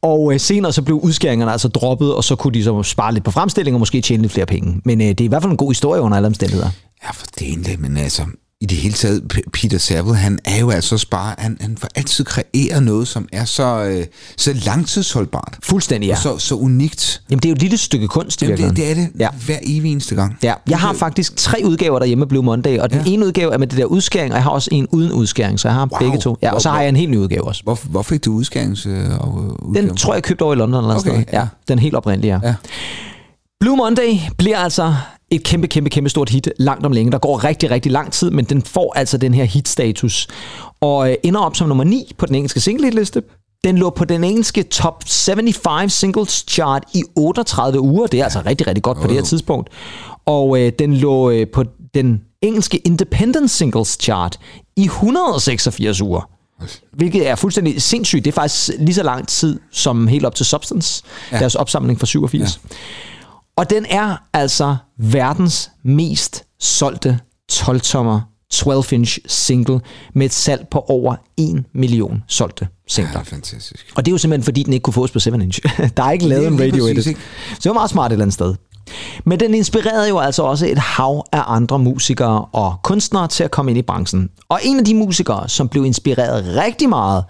Og øh, senere så blev udskæringerne altså droppet, og så kunne de så spare lidt på fremstilling og måske tjene lidt flere penge. Men øh, det er i hvert fald en god historie under alle omstændigheder. Ja, for det det, men altså, i det hele taget, Peter Saville, han er jo altså også bare, han, han får altid kreere noget, som er så, øh, så langtidsholdbart. Fuldstændig, ja. Og så, så unikt. Jamen, det er jo et lille stykke kunst Jamen, det, det er det Ja. hver evig eneste gang. Ja, jeg har faktisk tre udgaver derhjemme af Blue Monday, og den Ja. ene udgave er med det der udskæring, og jeg har også en uden udskæring, så jeg har Wow. begge to. Ja, og så har jeg en helt ny udgave også. Hvor, hvor fik du udskærings øh, og, Den tror jeg, købte over i London eller Okay, okay, sted. Ja, ja. den helt oprindelige, ja. Ja. Blue Monday bliver altså et kæmpe, kæmpe, kæmpe stort hit langt om længe. Der går rigtig, rigtig lang tid, men den får altså den her hit-status. Og øh, ender op som nummer 9 på den engelske single-hitliste. Den lå på den engelske top 75 singles chart i 38 uger. Det er altså rigtig, rigtig godt på det her tidspunkt. Og øh, den lå øh, på den engelske independent singles chart i 186 uger. Hvilket er fuldstændig sindssygt. Det er faktisk lige så lang tid som helt op til Substance, ja. deres opsamling fra 87. Ja. Og den er altså verdens mest solgte 12-tommer 12-inch single med et salg på over 1 million solgte singler. Ja, fantastisk. Og det er jo simpelthen fordi, den ikke kunne fås på 7-inch. (laughs) Der er ikke lavet Lige- en radio edit. Så det var meget smart et eller andet sted. Men den inspirerede jo altså også et hav af andre musikere og kunstnere til at komme ind i branchen. Og en af de musikere, som blev inspireret rigtig meget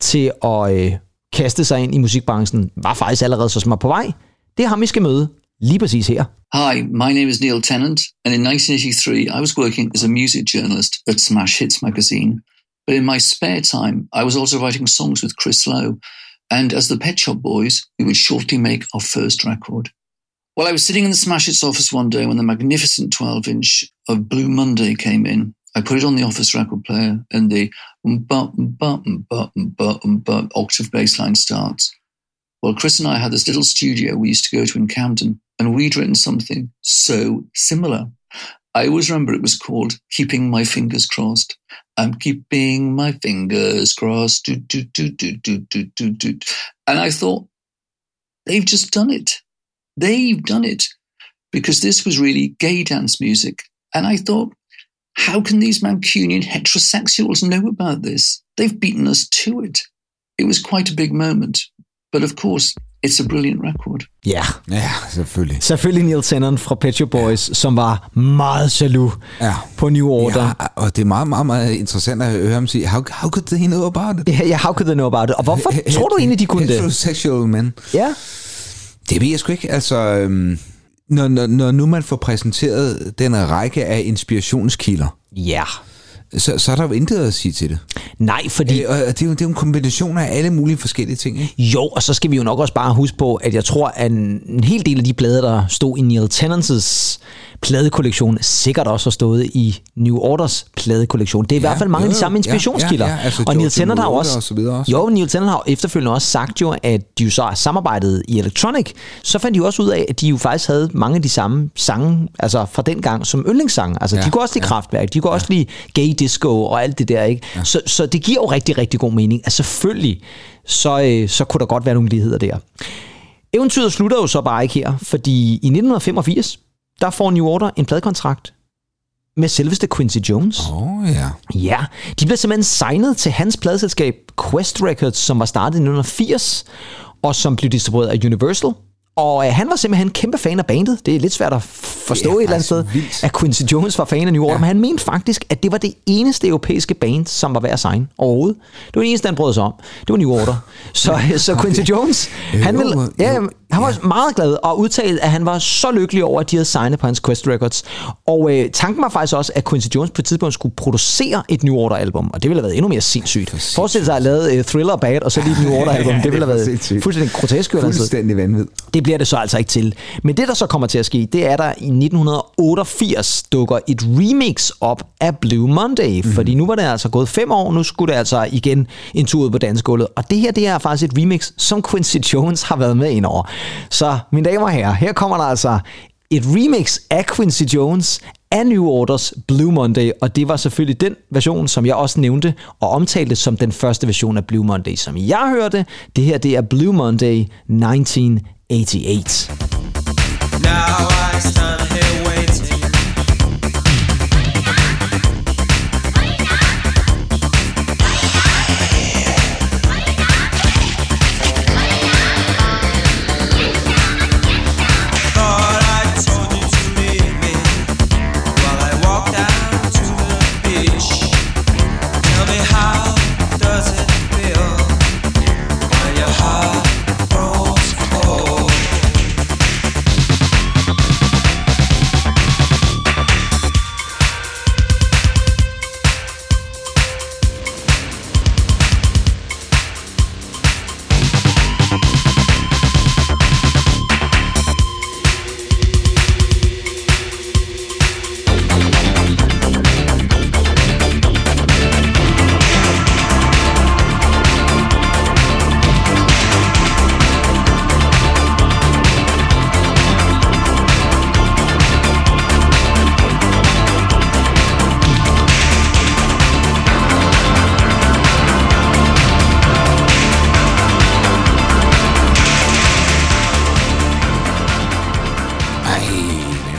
til at øh, kaste sig ind i musikbranchen, var faktisk allerede så smart på vej. Det er ham, vi skal møde lige præcis her. Hi, my name is Neil Tennant, and in 1983 I was working as a music journalist at Smash Hits magazine. But in my spare time, I was also writing songs with Chris Lowe, and as the Pet Shop Boys, we would shortly make our first record. Well, I was sitting in the Smash Hits office one day when the magnificent 12 inch of Blue Monday came in. I put it on the office record player, and the octave bass line starts. Well, Chris and I had this little studio we used to go to in Camden, and we'd written something so similar. I always remember it was called Keeping My Fingers Crossed. I'm keeping my fingers crossed. Do, do, do, do, do, do, do, do. And I thought, they've just done it. They've done it because this was really gay dance music. And I thought, how can these Mancunian heterosexuals know about this? They've beaten us to it. It was quite a big moment. But of course, it's a brilliant record. Ja, Ja, selvfølgelig. selvfølgelig Neil Tennant fra Pet Shop Boys, som var meget jaloux Ja. på New Order. Ja, og det er meget, meget, meget interessant at høre ham sige, how, how could they know about it? Ja, ja, how could they know about it? Og hvorfor tror du egentlig, de kunne det? Heterosexual men. Ja, Det ved jeg sgu ikke. Altså, øhm, når, når, når nu man får præsenteret den række af inspirationskilder, ja. Så, så er der jo intet at sige til det. Nej, fordi... Øh, og det er, jo, det er jo en kombination af alle mulige forskellige ting. Ikke? Jo, og så skal vi jo nok også bare huske på, at jeg tror, at en, en hel del af de plader, der stod i Neil Tennants pladekollektion, sikkert også har stået i New Orders pladekollektion. Det er i Ja, hvert fald mange jo, af de samme ja, inspirationskilder. ja, ja, altså og Neil Tennant har også, og så videre også. Jo, Neil Tennant har efterfølgende også sagt jo, at de jo så har samarbejdet i Electronic. Så fandt de jo også ud af, at de jo faktisk havde mange af de samme sange, altså fra den gang, som yndlingssange. Altså, Ja, de kunne også lide ja. Kraftværk, de kunne også lide gay disco og alt det der, ikke? Så, så det giver jo rigtig, rigtig god mening. Altså selvfølgelig, så, øh, så kunne der godt være nogle ligheder der. Eventyret slutter jo så bare ikke her, fordi i 1985, der får New Order en pladekontrakt med selveste Quincy Jones. Åh, oh, ja. Ja, de blev simpelthen signet til hans pladeselskab Quest Records, som var startet i 1980, og som blev distribueret af Universal. Og øh, han var simpelthen en kæmpe fan af bandet. Det er lidt svært at forstå et eller andet sted, faktisk vildt. at Quincy Jones var fan af New Order, ja. men han mente faktisk, at det var det eneste europæiske band, som var værd at signe overhovedet. Det var det eneste, han brød sig om. Det var New Order. Så, (laughs) så Quincy Jones, han, Jo, ville, ja, han var meget glad og udtalte, at han var så lykkelig over, at de havde signet på hans Quest Records. Og øh, tanken var faktisk også, at Quincy Jones på et tidspunkt skulle producere et New Order-album, og det ville have været endnu mere sindssygt. Forestil sig at have lavet uh, Thriller Bad, og så lige et New Order-album. (laughs) Ja, det ville det er have været sindssygt. fuldstændig grotesk. sted. Fuldstændig vanvid. Det bliver det så altså ikke til. Men det, der så kommer til at ske, det er, der i 1988 dukker et remix op af Blue Monday. Mm. Fordi nu var det altså gået fem år, nu skulle det altså igen en tur ud på dansk dansegulvet. Og det her, det er faktisk et remix, som Quincy Jones har været med ind over. Så mine damer og herrer, her kommer der altså et remix af Quincy Jones af New Orders Blue Monday, og det var selvfølgelig den version, som jeg også nævnte og omtalte som den første version af Blue Monday, som jeg hørte. Det her, det er Blue Monday 19 88.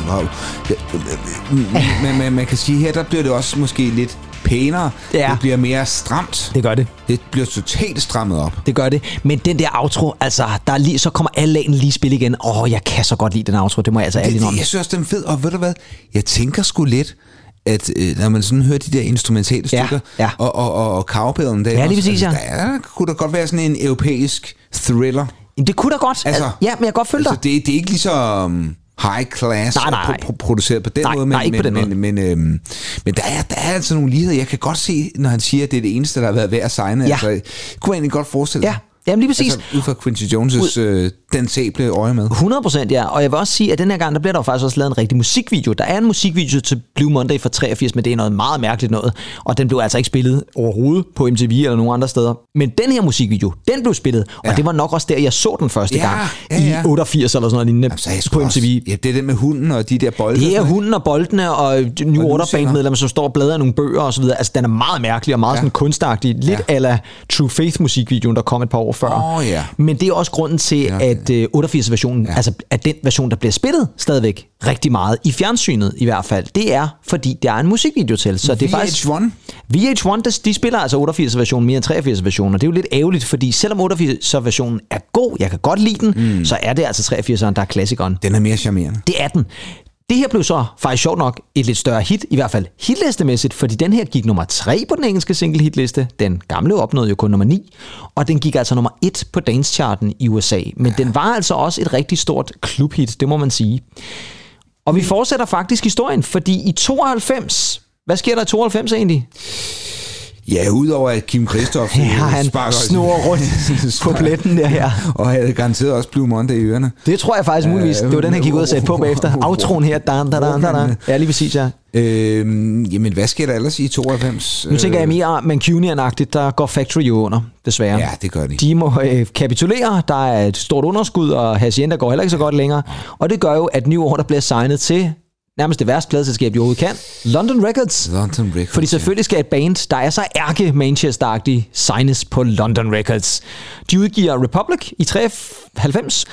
men wow. Men, men man kan sige, her der bliver det også måske lidt pænere. Ja. Det bliver mere stramt. Det gør det. Det bliver totalt strammet op. Det gør det. Men den der outro, altså, der er lige, så kommer alle lagene lige spil igen. Åh, oh, jeg kan så godt lide den outro. Det må jeg altså ærligt indrømme. jeg synes også, den er fed. Og ved du hvad? Jeg tænker sgu lidt, at øh, når man sådan hører de der instrumentale Ja, stykker, ja. og, og, og, og cowbellen der, Ja, lige præcis, ja. altså, der kunne der godt være sådan en europæisk thriller. Det kunne da godt. Altså, ja, men jeg kan godt følge dig. Altså, det, det er ikke lige så um, high class Nej, nej, nej. Pro- pro- produceret på den Nej, måde, men, nej, ikke på men, den men, men, øhm, men der, er, der er altså nogle ligheder. Jeg kan godt se, når han siger, at det er det eneste, der har været værd at signe. Ja. Altså, kunne jeg egentlig godt forestille Ja, jamen lige præcis. Altså, ud fra Quincy Jones' øh, dansable øje med. 100 procent, ja. Og jeg vil også sige, at den her gang, der bliver der jo faktisk også lavet en rigtig musikvideo. Der er en musikvideo til Blue Monday fra 83, men det er noget meget mærkeligt noget. Og den blev altså ikke spillet overhovedet på MTV eller nogen andre steder. Men den her musikvideo, den blev spillet. Og Ja. det var nok også der, jeg så den første Ja, gang. ja, ja. I 88 eller sådan noget lignende Jamen, så jeg på også- MTV. Ja, det er den med hunden og de der bolde. Det er hunden og boldene og New Og Order bandmedlemmer, som står og bladrer nogle bøger og så videre. Altså, den er meget mærkelig og meget Ja. sådan kunstagtig. Lidt Ja. ala True Faith musikvideoen, der kom et par år før. Åh, ja. Men det er også grunden til, at øh, 88-versionen, Ja. altså at den version, der bliver spillet stadigvæk rigtig meget, i fjernsynet i hvert fald, det er, fordi der er en musikvideo til. Så det er faktisk... VH1? VH1, der, de spiller altså 88-versionen mere end 83-versionen, og det er jo lidt ærgerligt, fordi selvom 88-versionen er god, jeg kan godt lide den, mm. så er det altså 83'eren, der er klassikeren. Den er mere charmerende. Det er den. Det her blev så faktisk sjovt nok et lidt større hit, i hvert fald hitlistemæssigt, fordi den her gik nummer 3 på den engelske single hitliste. Den gamle opnåede jo kun nummer 9, og den gik altså nummer 1 på dancecharten i USA. Men den var altså også et rigtig stort klubhit, det må man sige. Og vi fortsætter faktisk historien, fordi i 92, hvad sker der i 92 egentlig? Ja, udover at Kim Christoph Ja, øh, han sparker- snurrer rundt (laughs) på pletten der her. og havde garanteret også Blue Monday i ørerne. Det tror jeg faktisk muligvis. Det var den, han gik ud og sagde på (laughs) bagefter. Outroen her. Dan, dan, dan, dan, dan. Ja, lige præcis, ja. Øhm, jamen, hvad sker der ellers i 92? Nu tænker jeg mere Mancunian-agtigt, der går Factory jo under, desværre. Ja, det gør de. De må øh, kapitulere, der er et stort underskud, og Hacienda går heller ikke så godt længere. Og det gør jo, at New Order bliver signet til nærmest det værste pladeselskab, de overhovedet kan. London Records. London Records. Fordi selvfølgelig skal et band, der er så ærke manchester signes på London Records. De udgiver Republic i 93,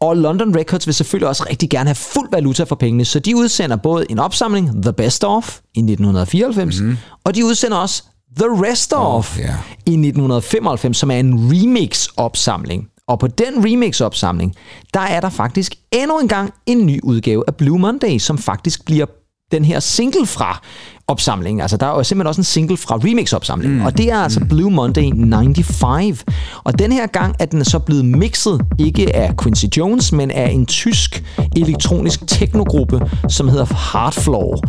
og London Records vil selvfølgelig også rigtig gerne have fuld valuta for pengene, så de udsender både en opsamling, The Best Of, i 1994, mm-hmm. og de udsender også The Rest Of ja. i 1995, som er en remix-opsamling. Og på den remix-opsamling, der er der faktisk endnu en gang en ny udgave af Blue Monday, som faktisk bliver den her single fra opsamlingen. Altså, der er jo simpelthen også en single fra remix-opsamlingen. Mm. Og det er altså Blue Monday 95. Og den her gang er den så blevet mixet, ikke af Quincy Jones, men af en tysk elektronisk teknogruppe, som hedder Hardfloor.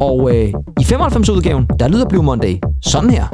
Og øh, i 95-udgaven, der lyder Blue Monday sådan her.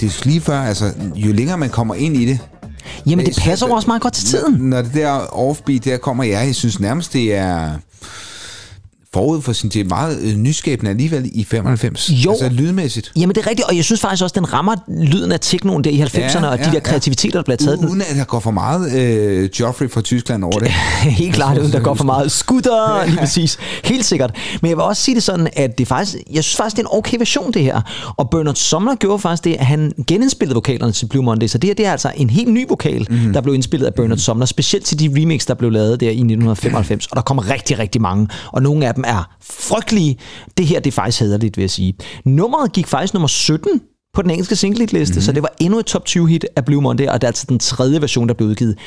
Det, det er lige før, altså, jo længere man kommer ind i det, Jamen, det Jeg passer synes, også meget godt til tiden. Når, når det der offbeat der kommer, ja, jeg synes nærmest, det er forud for sin tid meget øh, nyskabende alligevel i 95. Jo. Altså lydmæssigt. Jamen, det er rigtigt, og jeg synes faktisk også, den rammer lyden af teknoen der i 90'erne, Ja, og de ja, der kreativiteter, der bliver taget. Den, Uden at der går for meget øh, Joffrey fra Tyskland over det. (laughs) Helt klart, uden der går for meget skutter, (laughs) lige præcis. Helt sikkert. Men jeg vil også sige det sådan, at det faktisk, jeg synes faktisk, det er en okay version, det her. Og Bernard Sumner gjorde faktisk det, at han genindspillede vokalerne til Blue Monday. Så det her, det er altså en helt ny vokal, mm-hmm. der blev indspillet af Bernard Sumner, specielt til de remix, der blev lavet der i 1995. Og der kommer rigtig, rigtig mange. Og nogle af dem er frygtelige. Det her, det er faktisk hederligt, vil jeg sige. Nummeret gik faktisk nummer 17 på den engelske single liste, mm-hmm. så det var endnu et top 20 hit af Blue Monday, og det er altså den tredje version, der blev udgivet.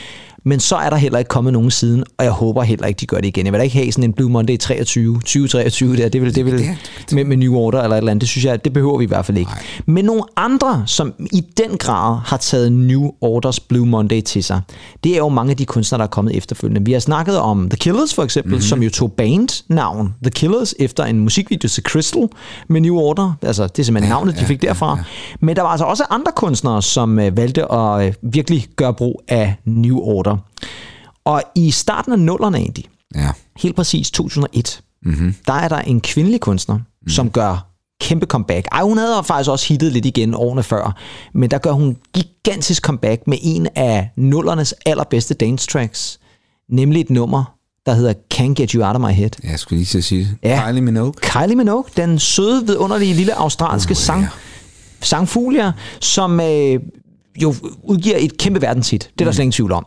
Men så er der heller ikke kommet nogen siden, og jeg håber heller ikke, de gør det igen. Jeg vil da ikke have sådan en Blue Monday 23, 2023 der. Det vil, det vil, med, med New Order eller et eller andet. Det synes jeg, det behøver vi i hvert fald ikke. Men nogle andre, som i den grad har taget New Orders Blue Monday til sig, det er jo mange af de kunstnere, der er kommet efterfølgende. Vi har snakket om The Killers for eksempel, mm-hmm. som jo tog bandnavn The Killers efter en musikvideo til Crystal med New Order. Altså, det er simpelthen ja, navnet, de fik derfra. Men der var altså også andre kunstnere, som øh, valgte at øh, virkelig gøre brug af New Order. Og i starten af nullerne egentlig, Ja. helt præcis 2001, mm-hmm. der er der en kvindelig kunstner, mm. som gør kæmpe comeback. Ej, hun havde faktisk også hittet lidt igen årene før, men der gør hun gigantisk comeback med en af nullernes allerbedste dance tracks, nemlig et nummer, der hedder Can't Get You Out of My Head. Jeg skulle lige til at sige det. Ja. Kylie Minogue. Kylie Minogue, den søde, vidunderlige lille australske ja. sang, sangfugl, ja, som øh, jo udgiver et kæmpe verdenshit. Det er der slet ingen tvivl om.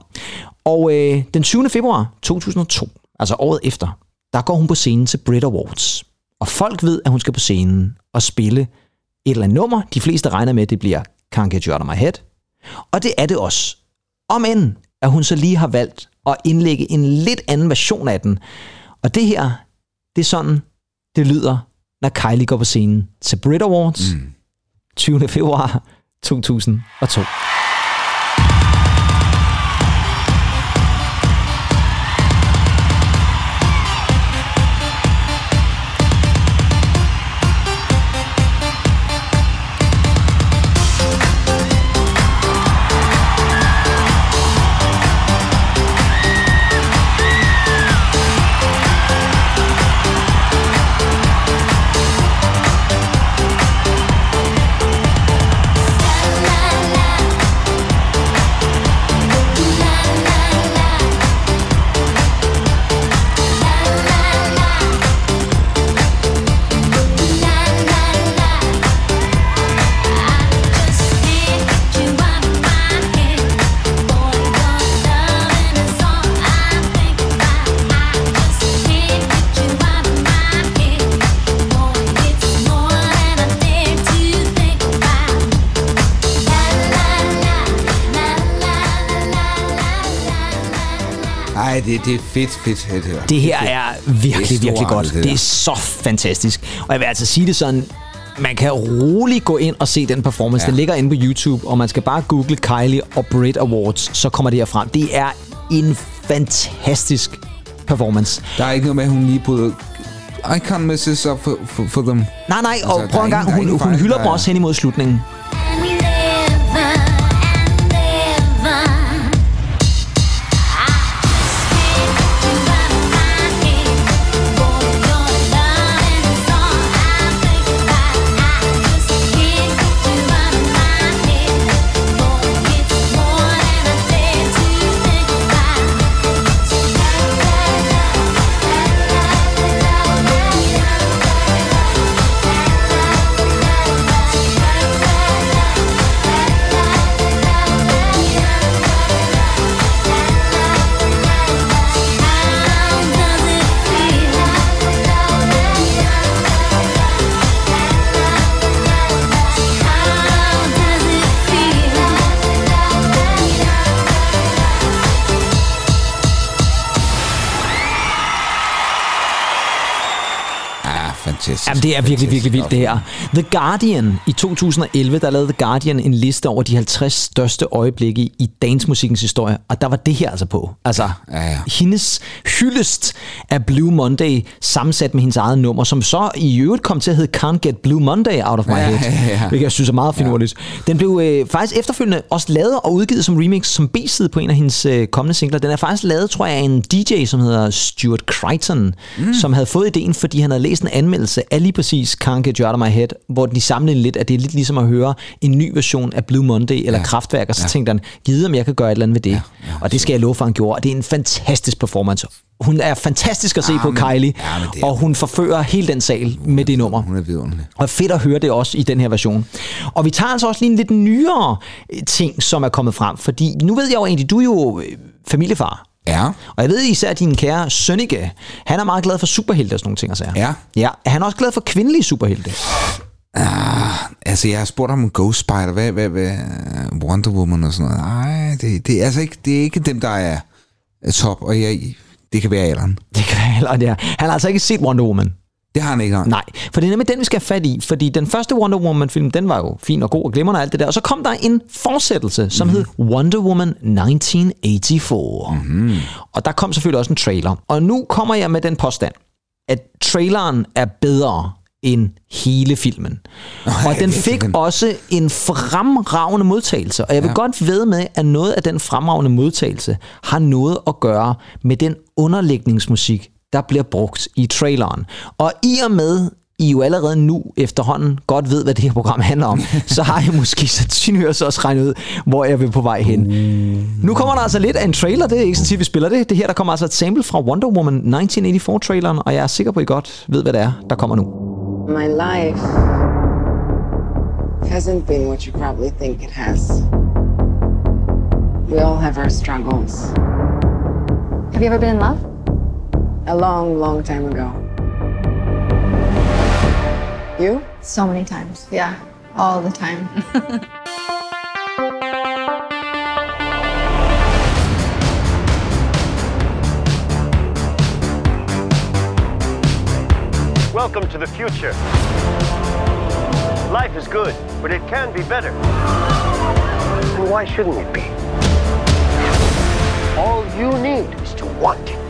Og øh, den 20. februar 2002, altså året efter, der går hun på scenen til Brit Awards. Og folk ved, at hun skal på scenen og spille et eller andet nummer. De fleste regner med, at det bliver Can't Get You Out of My Head. Og det er det også. Om end, at hun så lige har valgt at indlægge en lidt anden version af den. Og det her, det er sådan, det lyder, når Kylie går på scenen til Brit Awards mm. 20. februar 2002. det, det er fedt, fedt. Det her, Det her er virkelig, Det er virkelig godt. det Det er så fantastisk. Og jeg vil altså sige det sådan, man kan roligt gå ind og se den performance. Ja. Den ligger inde på YouTube, og man skal bare google Kylie og Brit Awards, så kommer det her frem. Det er en fantastisk performance. Der er ikke noget med, at hun lige bryder... I can't mess this up for, for, for them. Nej, nej, og der prøv en gang, hun, hun hylder der dem også hen imod slutningen. Det er virkelig, virkelig vildt, det her. The Guardian i 2011, der lavede The Guardian en liste over de 50 største øjeblikke i dancemusikkens historie, og der var det her altså på. Altså, Ja, ja. hendes hyldest af Blue Monday, sammensat med hendes eget nummer, som så i øvrigt kom til at hedde Can't Get Blue Monday Out of My Ja, Head, ja, ja. hvilket jeg synes er meget finurligt. Den blev øh, faktisk efterfølgende også lavet og udgivet som remix, som B-side på en af hendes øh, kommende singler. Den er faktisk lavet, tror jeg, af en DJ, som hedder Stuart Crichton, mm. som havde fået ideen, fordi han havde læst en anmeldelse af præcis Can't Get You Out of My Head, hvor de sammenlignede lidt, at det er lidt ligesom at høre en ny version af Blue Monday eller ja. Kraftværk, og så ja. tænkte han, givet om jeg kan gøre et eller andet ved det. Ja, ja, og det skal jeg love for, han gjorde. Og det er en fantastisk performance. Hun er fantastisk at se Ja, på men- Kylie, ja, er- og hun forfører hele den sal med det nummer. Hun er vidunderlig. Og fedt at høre det også i den her version. Og vi tager altså også lige en lidt nyere øh, ting, som er kommet frem. Fordi nu ved jeg jo egentlig, du er jo øh, familiefar. Ja. Og jeg ved især, at din kære Sønneke, han er meget glad for superhelte og sådan nogle ting. Altså. Ja. ja. Er han også glad for kvindelige superhelte? Altså, jeg har spurgt ham om Ghost Spider, hvad, hvad, hvad, Wonder Woman og sådan noget. Nej, det, det, er altså ikke, det er ikke dem, der er top, og jeg, det kan være alderen. Det kan være det er. Han har altså ikke set Wonder Woman. Det har han ikke. Nej, for det er nemlig den, vi skal have fat i. Fordi den første Wonder Woman-film, den var jo fin og god og glimrende og alt det der. Og så kom der en fortsættelse, som mm-hmm. hed Wonder Woman 1984. Mm-hmm. Og der kom selvfølgelig også en trailer. Og nu kommer jeg med den påstand, at traileren er bedre end hele filmen. Nej, (laughs) og den fik den. også en fremragende modtagelse. Og jeg vil Ja. godt ved med, at noget af den fremragende modtagelse har noget at gøre med den underlægningsmusik, der bliver brugt i traileren. Og i og med, I jo allerede nu efterhånden godt ved, hvad det her program handler om, så har jeg måske sandsynligvis også regnet ud, hvor jeg vil på vej hen. Nu kommer der altså lidt af en trailer, det er ikke så tit, vi spiller det. Det her, der kommer altså et sample fra Wonder Woman 1984-traileren, og jeg er sikker på, at I godt ved, hvad det er, der kommer nu. My life hasn't been what you probably think it has. We all have our struggles. Have you ever been in love? A long, long time ago. You? So many times. Yeah, all the time. (laughs) Welcome to the future. Life is good, but it can be better. And why shouldn't it be? All you need is to want it.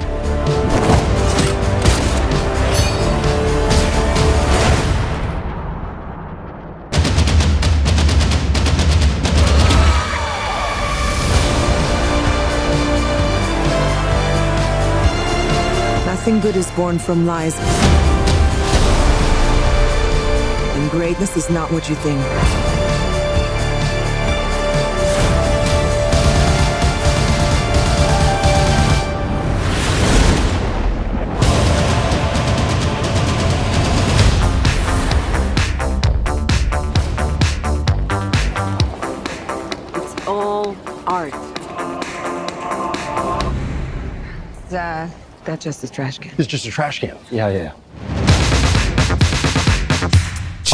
Nothing good is born from lies. And greatness is not what you think. Uh, that just a trash can? It's just a trash can. Yeah, yeah.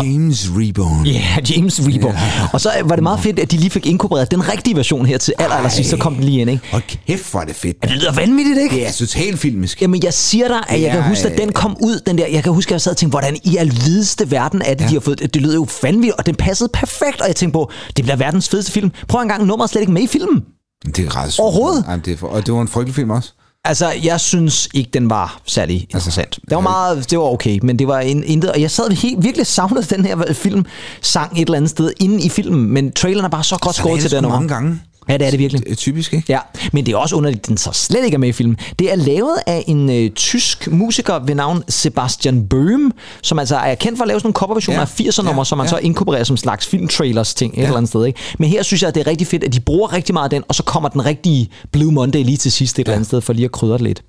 James Reborn. Ja, yeah, (laughs) James Reborn. Yeah. Og så var det meget fedt, at de lige fik inkorporeret den rigtige version her til aller, aller sidst, så kom den lige ind, ikke? Og kæft, hvor er det fedt. Ja, det lyder vanvittigt, ikke? Det er totalt filmisk. Jamen, jeg siger dig, at jeg kan Ja, huske, at den kom ud, den der, jeg kan huske, at jeg sad og tænkte, hvordan i alvideste verden er det, ja. de har fået, det lyder jo vanvittigt, og den passede perfekt, og jeg tænkte på, det bliver verdens fedeste film. Prøv en gang, nummeret er slet ikke med i filmen. Det er ret Overhovedet? Jamen, det er for, og det var en frygtelig film også. Altså, jeg synes ikke, den var særlig interessant. Det var meget, det var okay, men det var en, intet, og jeg sad helt, virkelig savnede den her film, sang et eller andet sted inde i filmen, men traileren er bare så godt skåret er til den mange gange. Ja, det er det virkelig. Typisk, ikke? Ja, men det er også underligt, at den så slet ikke er med i filmen. Det er lavet af en øh, tysk musiker ved navn Sebastian Böhm, som altså er kendt for at lave sådan nogle coverversioner Ja, af 80'er-numre, ja, som man ja. så inkorporerer som slags filmtrailers ting et eller andet sted. Ikke? Men her synes jeg, at det er rigtig fedt, at de bruger rigtig meget af den, og så kommer den rigtige Blue Monday lige til sidst et eller andet sted, for lige at krydre det lidt.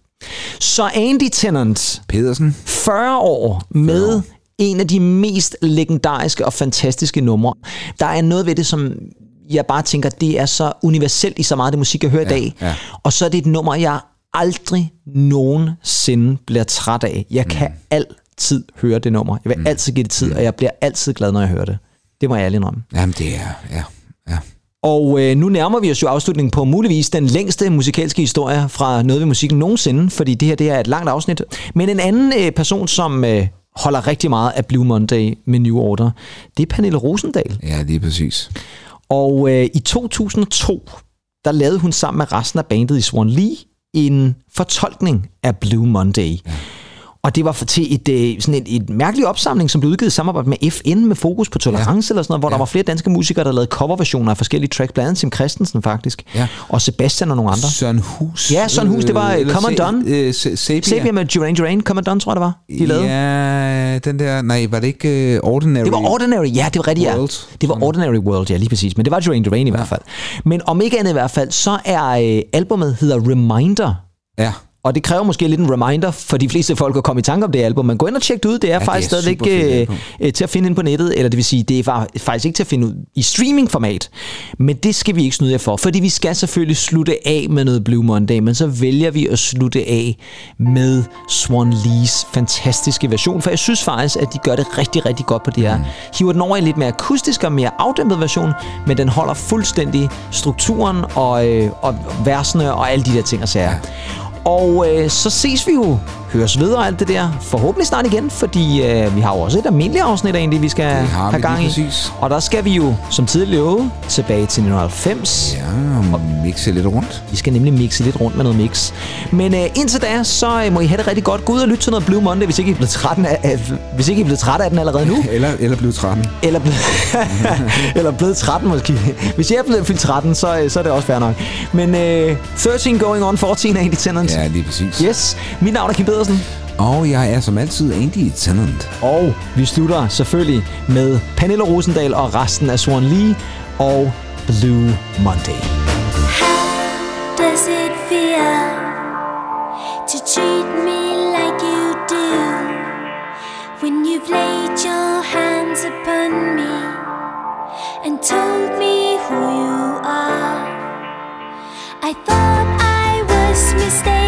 Så Andy Tennant, Pedersen. 40 år med en af de mest legendariske og fantastiske numre. Der er noget ved det, som jeg bare tænker, det er så universelt i så meget det musik, jeg hører ja, i dag. ja. Og så er det et nummer, jeg aldrig nogensinde bliver træt af. Jeg kan Mm. altid høre det nummer. Jeg vil altid give det tid, og jeg bliver altid glad, når jeg hører det. Det må jeg ærligt indrømme. Jamen, det er... Ja, ja. Og øh, nu nærmer vi os jo afslutningen på muligvis den længste musikalske historie fra Noget ved musikken nogensinde, fordi det her det er et langt afsnit. Men en anden øh, person, som øh, holder rigtig meget af Blue Monday med New Order, det er Pernille Rosendal. Ja, lige præcis. Og øh, i 2002, der lavede hun sammen med resten af bandet i Swan Lee en fortolkning af Blue Monday. Ja. Og det var for til et, øh, sådan et, et mærkeligt opsamling, som blev udgivet i samarbejde med FN med fokus på tolerance ja. eller sådan noget, hvor ja. der var flere danske musikere, der lavede coverversioner af forskellige tracks, blandt andet Tim Christensen faktisk, Ja. og Sebastian og nogle andre. Søren Hus. Ja, Søren Hus, det var, øh, Come Se- Undone. Øh, Sabia. Sabia med Duran Duran, Come Undone, tror jeg det var, de lavede. Ja, den der... Nej, var det ikke uh, Ordinary? Det var Ordinary, ja, det var rigtigt, ja. Det var Ordinary World, ja, lige præcis. Men det var Duran Duran i hvert fald. Men om ikke andet i hvert fald, så er øh, albumet hedder Reminder. Ja. Og det kræver måske lidt en reminder for de fleste folk at komme i tanke om det album. Men gå ind og tjek det ud. Det er det faktisk er stadigvæk super fedt øh, øh, til at finde ind på nettet. Eller det vil sige, det er fa- faktisk ikke til at finde ud i streamingformat. Men det skal vi ikke snyde jer for. Fordi vi skal selvfølgelig slutte af med noget Blue Monday. Men så vælger vi at slutte af med Swan Lees fantastiske version. For jeg synes faktisk, at de gør det rigtig, rigtig godt på det her. Hiver den over i lidt mere akustisk og mere afdæmpet version. Men den holder fuldstændig strukturen og, øh, og versene og alle de der ting og sager. Og øh, så ses vi jo, høres videre og alt det der, forhåbentlig snart igen, fordi øh, vi har jo også et almindeligt afsnit egentlig, vi skal have vi gang i. præcis. Og der skal vi jo, som tidligere lovet, tilbage til 1990. Ja, og mixe lidt rundt. Vi skal nemlig mixe lidt rundt med noget mix. Men øh, indtil da, så øh, må I have det rigtig godt. Gå ud og lytte til noget Blue Monday, hvis ikke I er blevet træt af, af, hvis ikke I er blevet træt af den allerede nu. (laughs) Eller, eller blive 13. Eller, ble, (laughs) eller blevet 13 måske. Hvis jeg er blevet fyldt 13, så, øh, så er det også fair nok. Men øh, 13 going on 14 er egentlig udsendelse. Ja, lige præcis. Yes. Mit navn er Kim Pedersen. Og jeg er som altid Andy Tennant. Og vi slutter selvfølgelig med Pernille Rosendal og resten af Swan Lee og Blue Monday. How does it feel to treat me like you do when you've laid your hands upon me and told me who you are? I thought I was mistaken.